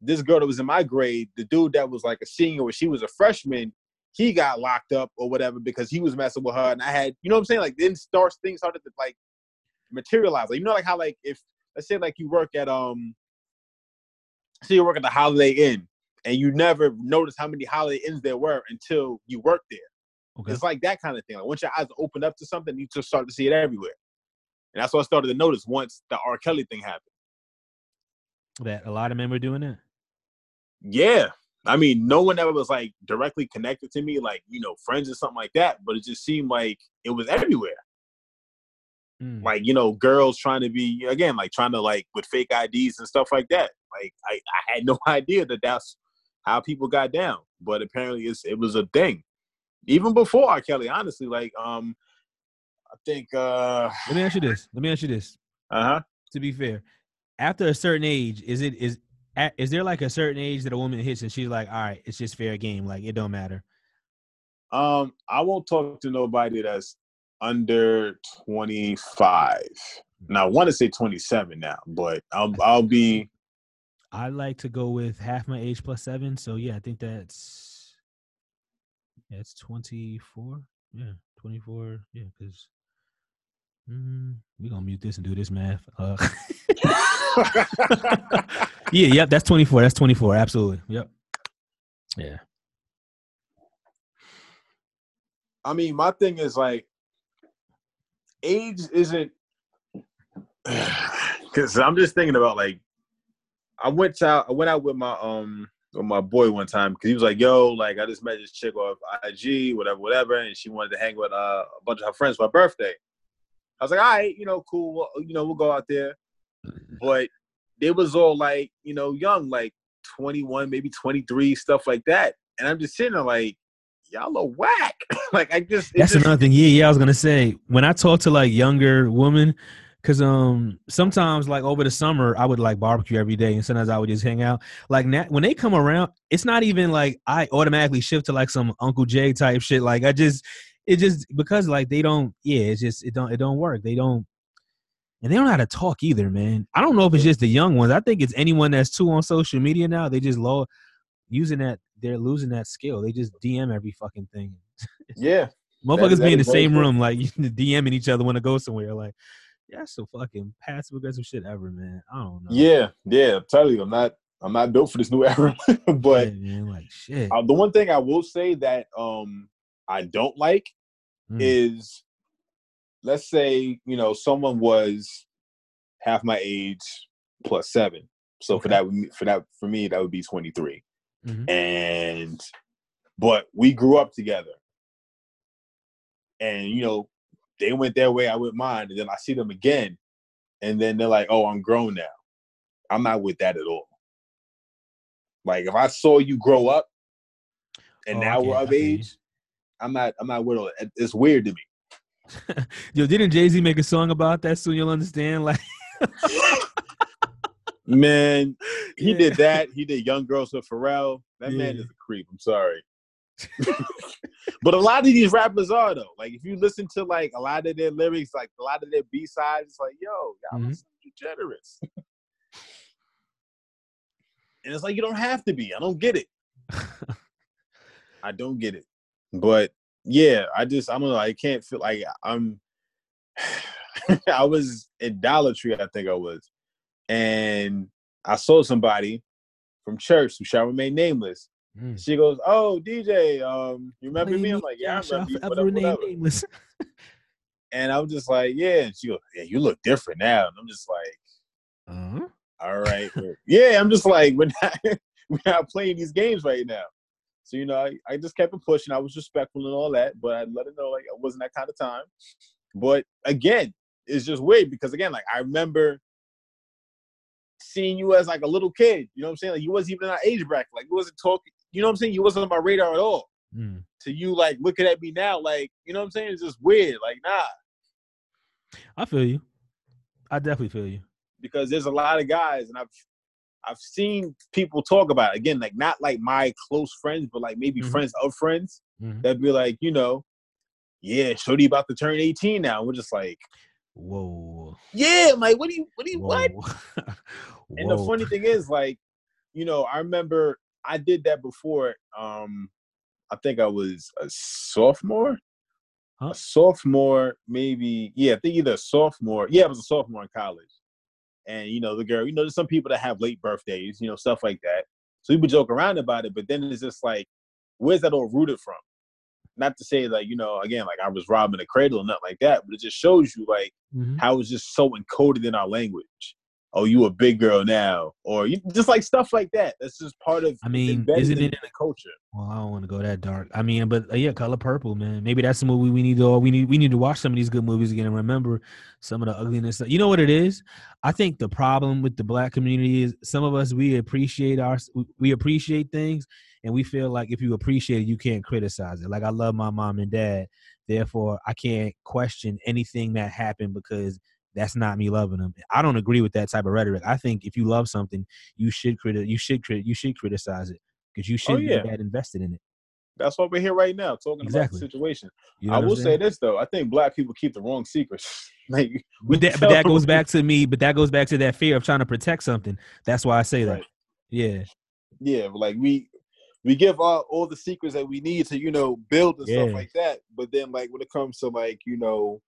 this girl that was in my grade, the dude that was like a senior, when she was a freshman, he got locked up or whatever because he was messing with her. And I had, you know what I'm saying? Like then starts things started to like materialize. Like you know, like how like if let's say like you work at um, say you work at the Holiday Inn and you never notice how many Holiday Inns there were until you work there. Okay. It's like that kind of thing. Like once your eyes open up to something, you just start to see it everywhere. And that's what I started to notice once the R. Kelly thing happened. That a lot of men were doing it. Yeah. I mean, no one ever was like directly connected to me, like, you know, friends or something like that, but it just seemed like it was everywhere. Mm. Like, you know, girls trying to be, again, like trying to like with fake IDs and stuff like that. Like, I, I had no idea that that's how people got down, but apparently it's it was a thing. Even before R. Kelly, honestly, like um, I think. uh Let me ask you this. Let me ask you this. Uh huh. To be fair, after a certain age, is it is is there like a certain age that a woman hits and she's like, all right, it's just fair game, like it don't matter. Um, I won't talk to nobody that's under twenty five. Now I want to say twenty seven now, but I'll I'll be I like to go with half my age plus seven. So yeah, I think that's yeah, it's twenty four. Yeah, twenty four. Yeah, because mm, we gonna mute this and do this math. Uh, yeah, yep, that's twenty four. That's twenty four. Absolutely. Yep. Yeah. I mean, my thing is like, age isn't because I'm just thinking about like I went out. I went out with my um with my boy one time because he was like, "Yo, like I just met this chick off IG, whatever, whatever," and she wanted to hang with uh, a bunch of her friends for my birthday. I was like, "All right, you know, cool. You know, we'll go out there." But they was all like, you know, young, like 21, maybe 23, stuff like that. And I'm just sitting there like, y'all are whack. like I just That's just, another thing. Yeah, yeah, I was gonna say when I talk to like younger women, Cause um sometimes like over the summer I would like barbecue every day and sometimes I would just hang out. Like na- when they come around, it's not even like I automatically shift to like some Uncle Jay type shit. Like I just it just because like they don't yeah, it's just it don't it don't work. They don't and they don't know how to talk either, man. I don't know if it's just the young ones. I think it's anyone that's too on social media now. They just low using that. They're losing that skill. They just DM every fucking thing. Yeah, Motherfuckers that be in the same room, like DMing each other when to go somewhere. Like, that's the fucking passive aggressive shit ever, man. I don't know. yeah, yeah. I'm telling you, I'm not. I'm not built for this new era. but Yeah, man, like shit. uh, the one thing I will say that um I don't like Mm. is, let's say you know someone was half my age plus seven. So for that for that for me that would be 23. Mhm. and but we grew up together and you know they went their way i went mine and then i see them again and then they're like oh i'm grown now i'm not with that at all like if i saw you grow up and Oh, now we're of age i'm not i'm not with all it. it's weird to me Yo, didn't Jay Z make a song about that? Soon you'll understand. Like, man he Yeah. did that he did young girls with pharrell that man is a creep i'm sorry but a lot of these rappers are though. Like if you listen to like a lot of their lyrics, like a lot of their B sides, it's like, yo, y'all Mhm. are some degenerates. and it's like you don't have to be. I don't get it. I don't get it. But yeah, I just I don't know. I can't feel like I'm. I was in Dollar Tree, I think I was, and I saw somebody from church who shall remain nameless. Mm. She goes, "Oh, DJ, um, you remember Play me?" I'm like, "Yeah, I remember you." forever Whatever, remain whatever. nameless. And I was just like, "Yeah." And she goes, "Yeah, you look different now." And I'm just like, Uh-huh. "All right, yeah." I'm just like, "We're not, we're not playing these games right now." So you know, I, I just kept it pushing. I was respectful and all that, but I let her know like it wasn't that kind of time. But again, it's just weird because again, like I remember seeing you as like a little kid. You know what I'm saying? Like you wasn't even in our age bracket. Like you wasn't talking. You know what I'm saying? You wasn't on my radar at all. Mm. To you, like looking at me now, like you know what I'm saying? It's just weird. Like nah, I feel you. I definitely feel you. because there's a lot of guys, and I've I've seen people talk about it. again, like not like my close friends, but like maybe Mhm. friends of friends Mhm. that'd be like, you know, yeah, Shorty about to turn 18 now. We're just like, Whoa. yeah, I'm like, what do you, what do you, what? Whoa. And the funny thing is, like, you know, I remember I did that before. Um, I think I was a sophomore. Huh? A sophomore, maybe. Yeah, I think either a sophomore. Yeah, I was a sophomore in college. And you know, the girl, you know, there's some people that have late birthdays, you know, stuff like that. So we would joke around about it, but then it's just like, where's that all rooted from? Not to say like, you know, again, like I was robbing a cradle or nothing like that, but it just shows you like Mhm. how it's just so encoded in our language. Oh, you a big girl now, or you, just like stuff like that. That's just part of. I mean, isn't it in the culture? Well, I don't want to go that dark. I mean, but uh, yeah, Color Purple, man. Maybe that's the movie we need to. We need we need to watch some of these good movies again and remember some of the ugliness. You know what it is? I think the problem with the black community is some of us we appreciate our we appreciate things and we feel like if you appreciate it, you can't criticize it. Like I love my mom and dad, therefore I can't question anything that happened because that's not me loving them. I don't agree with that type of rhetoric. I think if you love something, you should criti- you should crit- you should criticize it because you should Oh, yeah. be that invested in it. That's why we're here right now talking Exactly. about the situation. You know I will say this though: I think black people keep the wrong secrets. like, But that, but that goes back to me. But that goes back to that fear of trying to protect something. That's why I say that. Yeah, yeah, like we we give all, all the secrets that we need to you know build and Yeah. stuff like that. But then like when it comes to like you know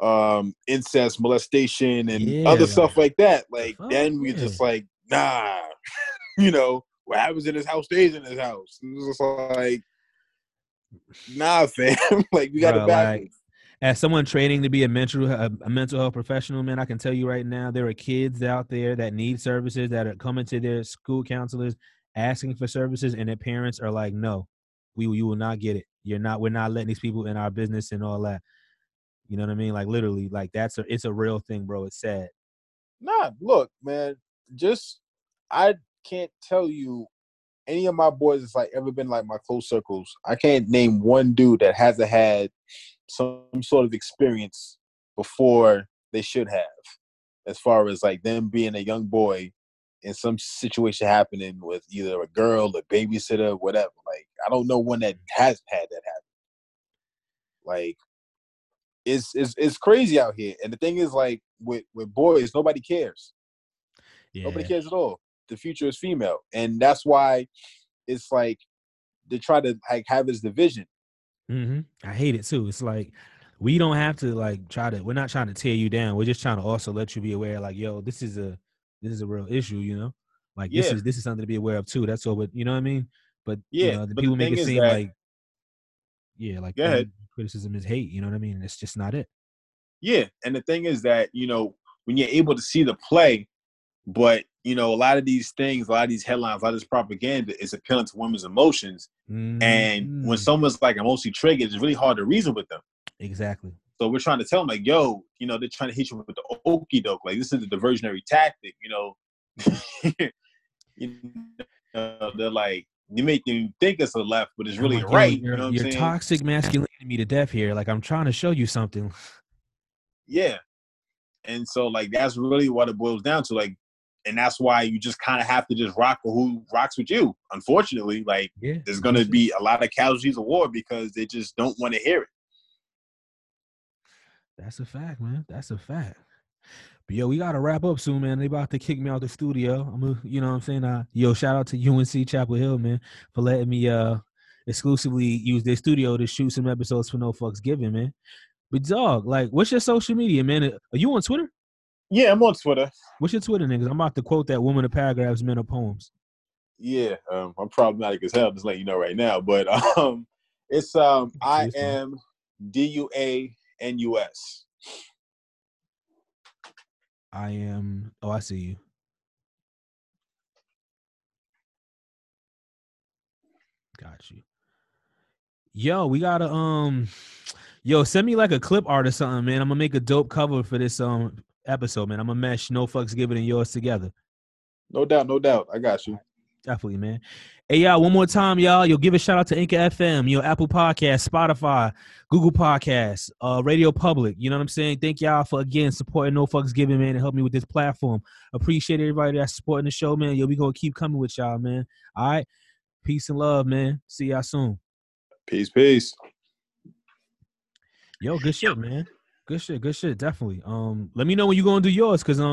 um incest, molestation, and Yeah, other stuff like that, like fuck, then we yeah. just like nah, you know what happens in his house stays in his house. It's just like nah, fam. like we got Bruh, it like, as someone training to be a mental a, a mental health professional, man, I can tell you right now there are kids out there that need services that are coming to their school counselors asking for services, and their parents are like, "No, we you will not get it. You're not. We're not letting these people in our business and all that." You know what I mean? Like literally, like that's a it's a real thing, bro. It's sad. Nah, look, man, just I can't tell you any of my boys that's like ever been like my close circles. I can't name one dude that hasn't had some sort of experience before they should have, as far as like them being a young boy in some situation happening with either a girl, a babysitter, whatever. Like I don't know one that hasn't had that happen. Like it's, it's it's crazy out here. And the thing is, like with with boys, nobody cares. Yeah. Nobody cares at all. The future is female, and that's why it's like they try to like have this division. Mm-hmm. I hate it too. It's like we don't have to like try to. We're not trying to tear you down. We're just trying to also let you be aware. Like, yo, this is a this is a real issue. You know, like this is this is something to be aware of too. That's all. But you know what I mean. But Yeah, you know, the people make it seem that- like yeah, like Go ahead. Criticism is hate. You know what I mean? It's just not it. Yeah, and the thing is that you know when you're able to see the play, but you know a lot of these things, a lot of these headlines, a lot of this propaganda is appealing to women's emotions. And when Mhm. someone's like emotionally triggered, it's really hard to reason with them. exactly. So we're trying to tell them like, yo, you know, they're trying to hit you with the okey doke. Like this is a diversionary tactic, you know. you know, they're like you make them think it's a left, but it's really like, oh, right. You're, you know you're toxic masculinity me to death here. Like I'm trying to show you something. Yeah. And so like that's really what it boils down to. Like, and that's why you just kind of have to just rock with who rocks with you. Unfortunately, like Yeah. there's gonna be a lot of casualties of war because they just don't want to hear it. That's a fact, man. That's a fact. But yo, we gotta wrap up soon, man. They about to kick me out the studio. I'm, a, you know, what I'm saying, uh, yo, shout out to UNC Chapel Hill, man, for letting me uh exclusively use their studio to shoot some episodes for No Fucks Given, man. But dog, like, what's your social media, man? Are you on Twitter? Yeah, I'm on Twitter. What's your Twitter, niggas? I'm about to quote that woman of paragraphs, men of poems. Yeah, um, I'm problematic as hell. Just letting you know right now, but um, it's um, I am D U A N U S. I am. Oh, I see you. Got you. Yo, we gotta um, yo, send me like a clip art or something, man. I'm gonna make a dope cover for this um episode, man. I'm gonna mesh no fucks given and yours together. No doubt, no doubt. I got you. Definitely, man. Hey, y'all, one more time, y'all. You'll give a shout out to Anchor FM, your Apple Podcast, Spotify, Google Podcasts, uh, Radio Public. You know what I'm saying? Thank y'all for again supporting No Fucks Giving, man, and help me with this platform. Appreciate everybody that's supporting the show, man. Yo, we gonna keep coming with y'all, man. All right. Peace and love, man. See y'all soon. Peace, peace. Yo, good shit, man. Good shit, good shit, definitely. Um, let me know when you're gonna do yours, cause um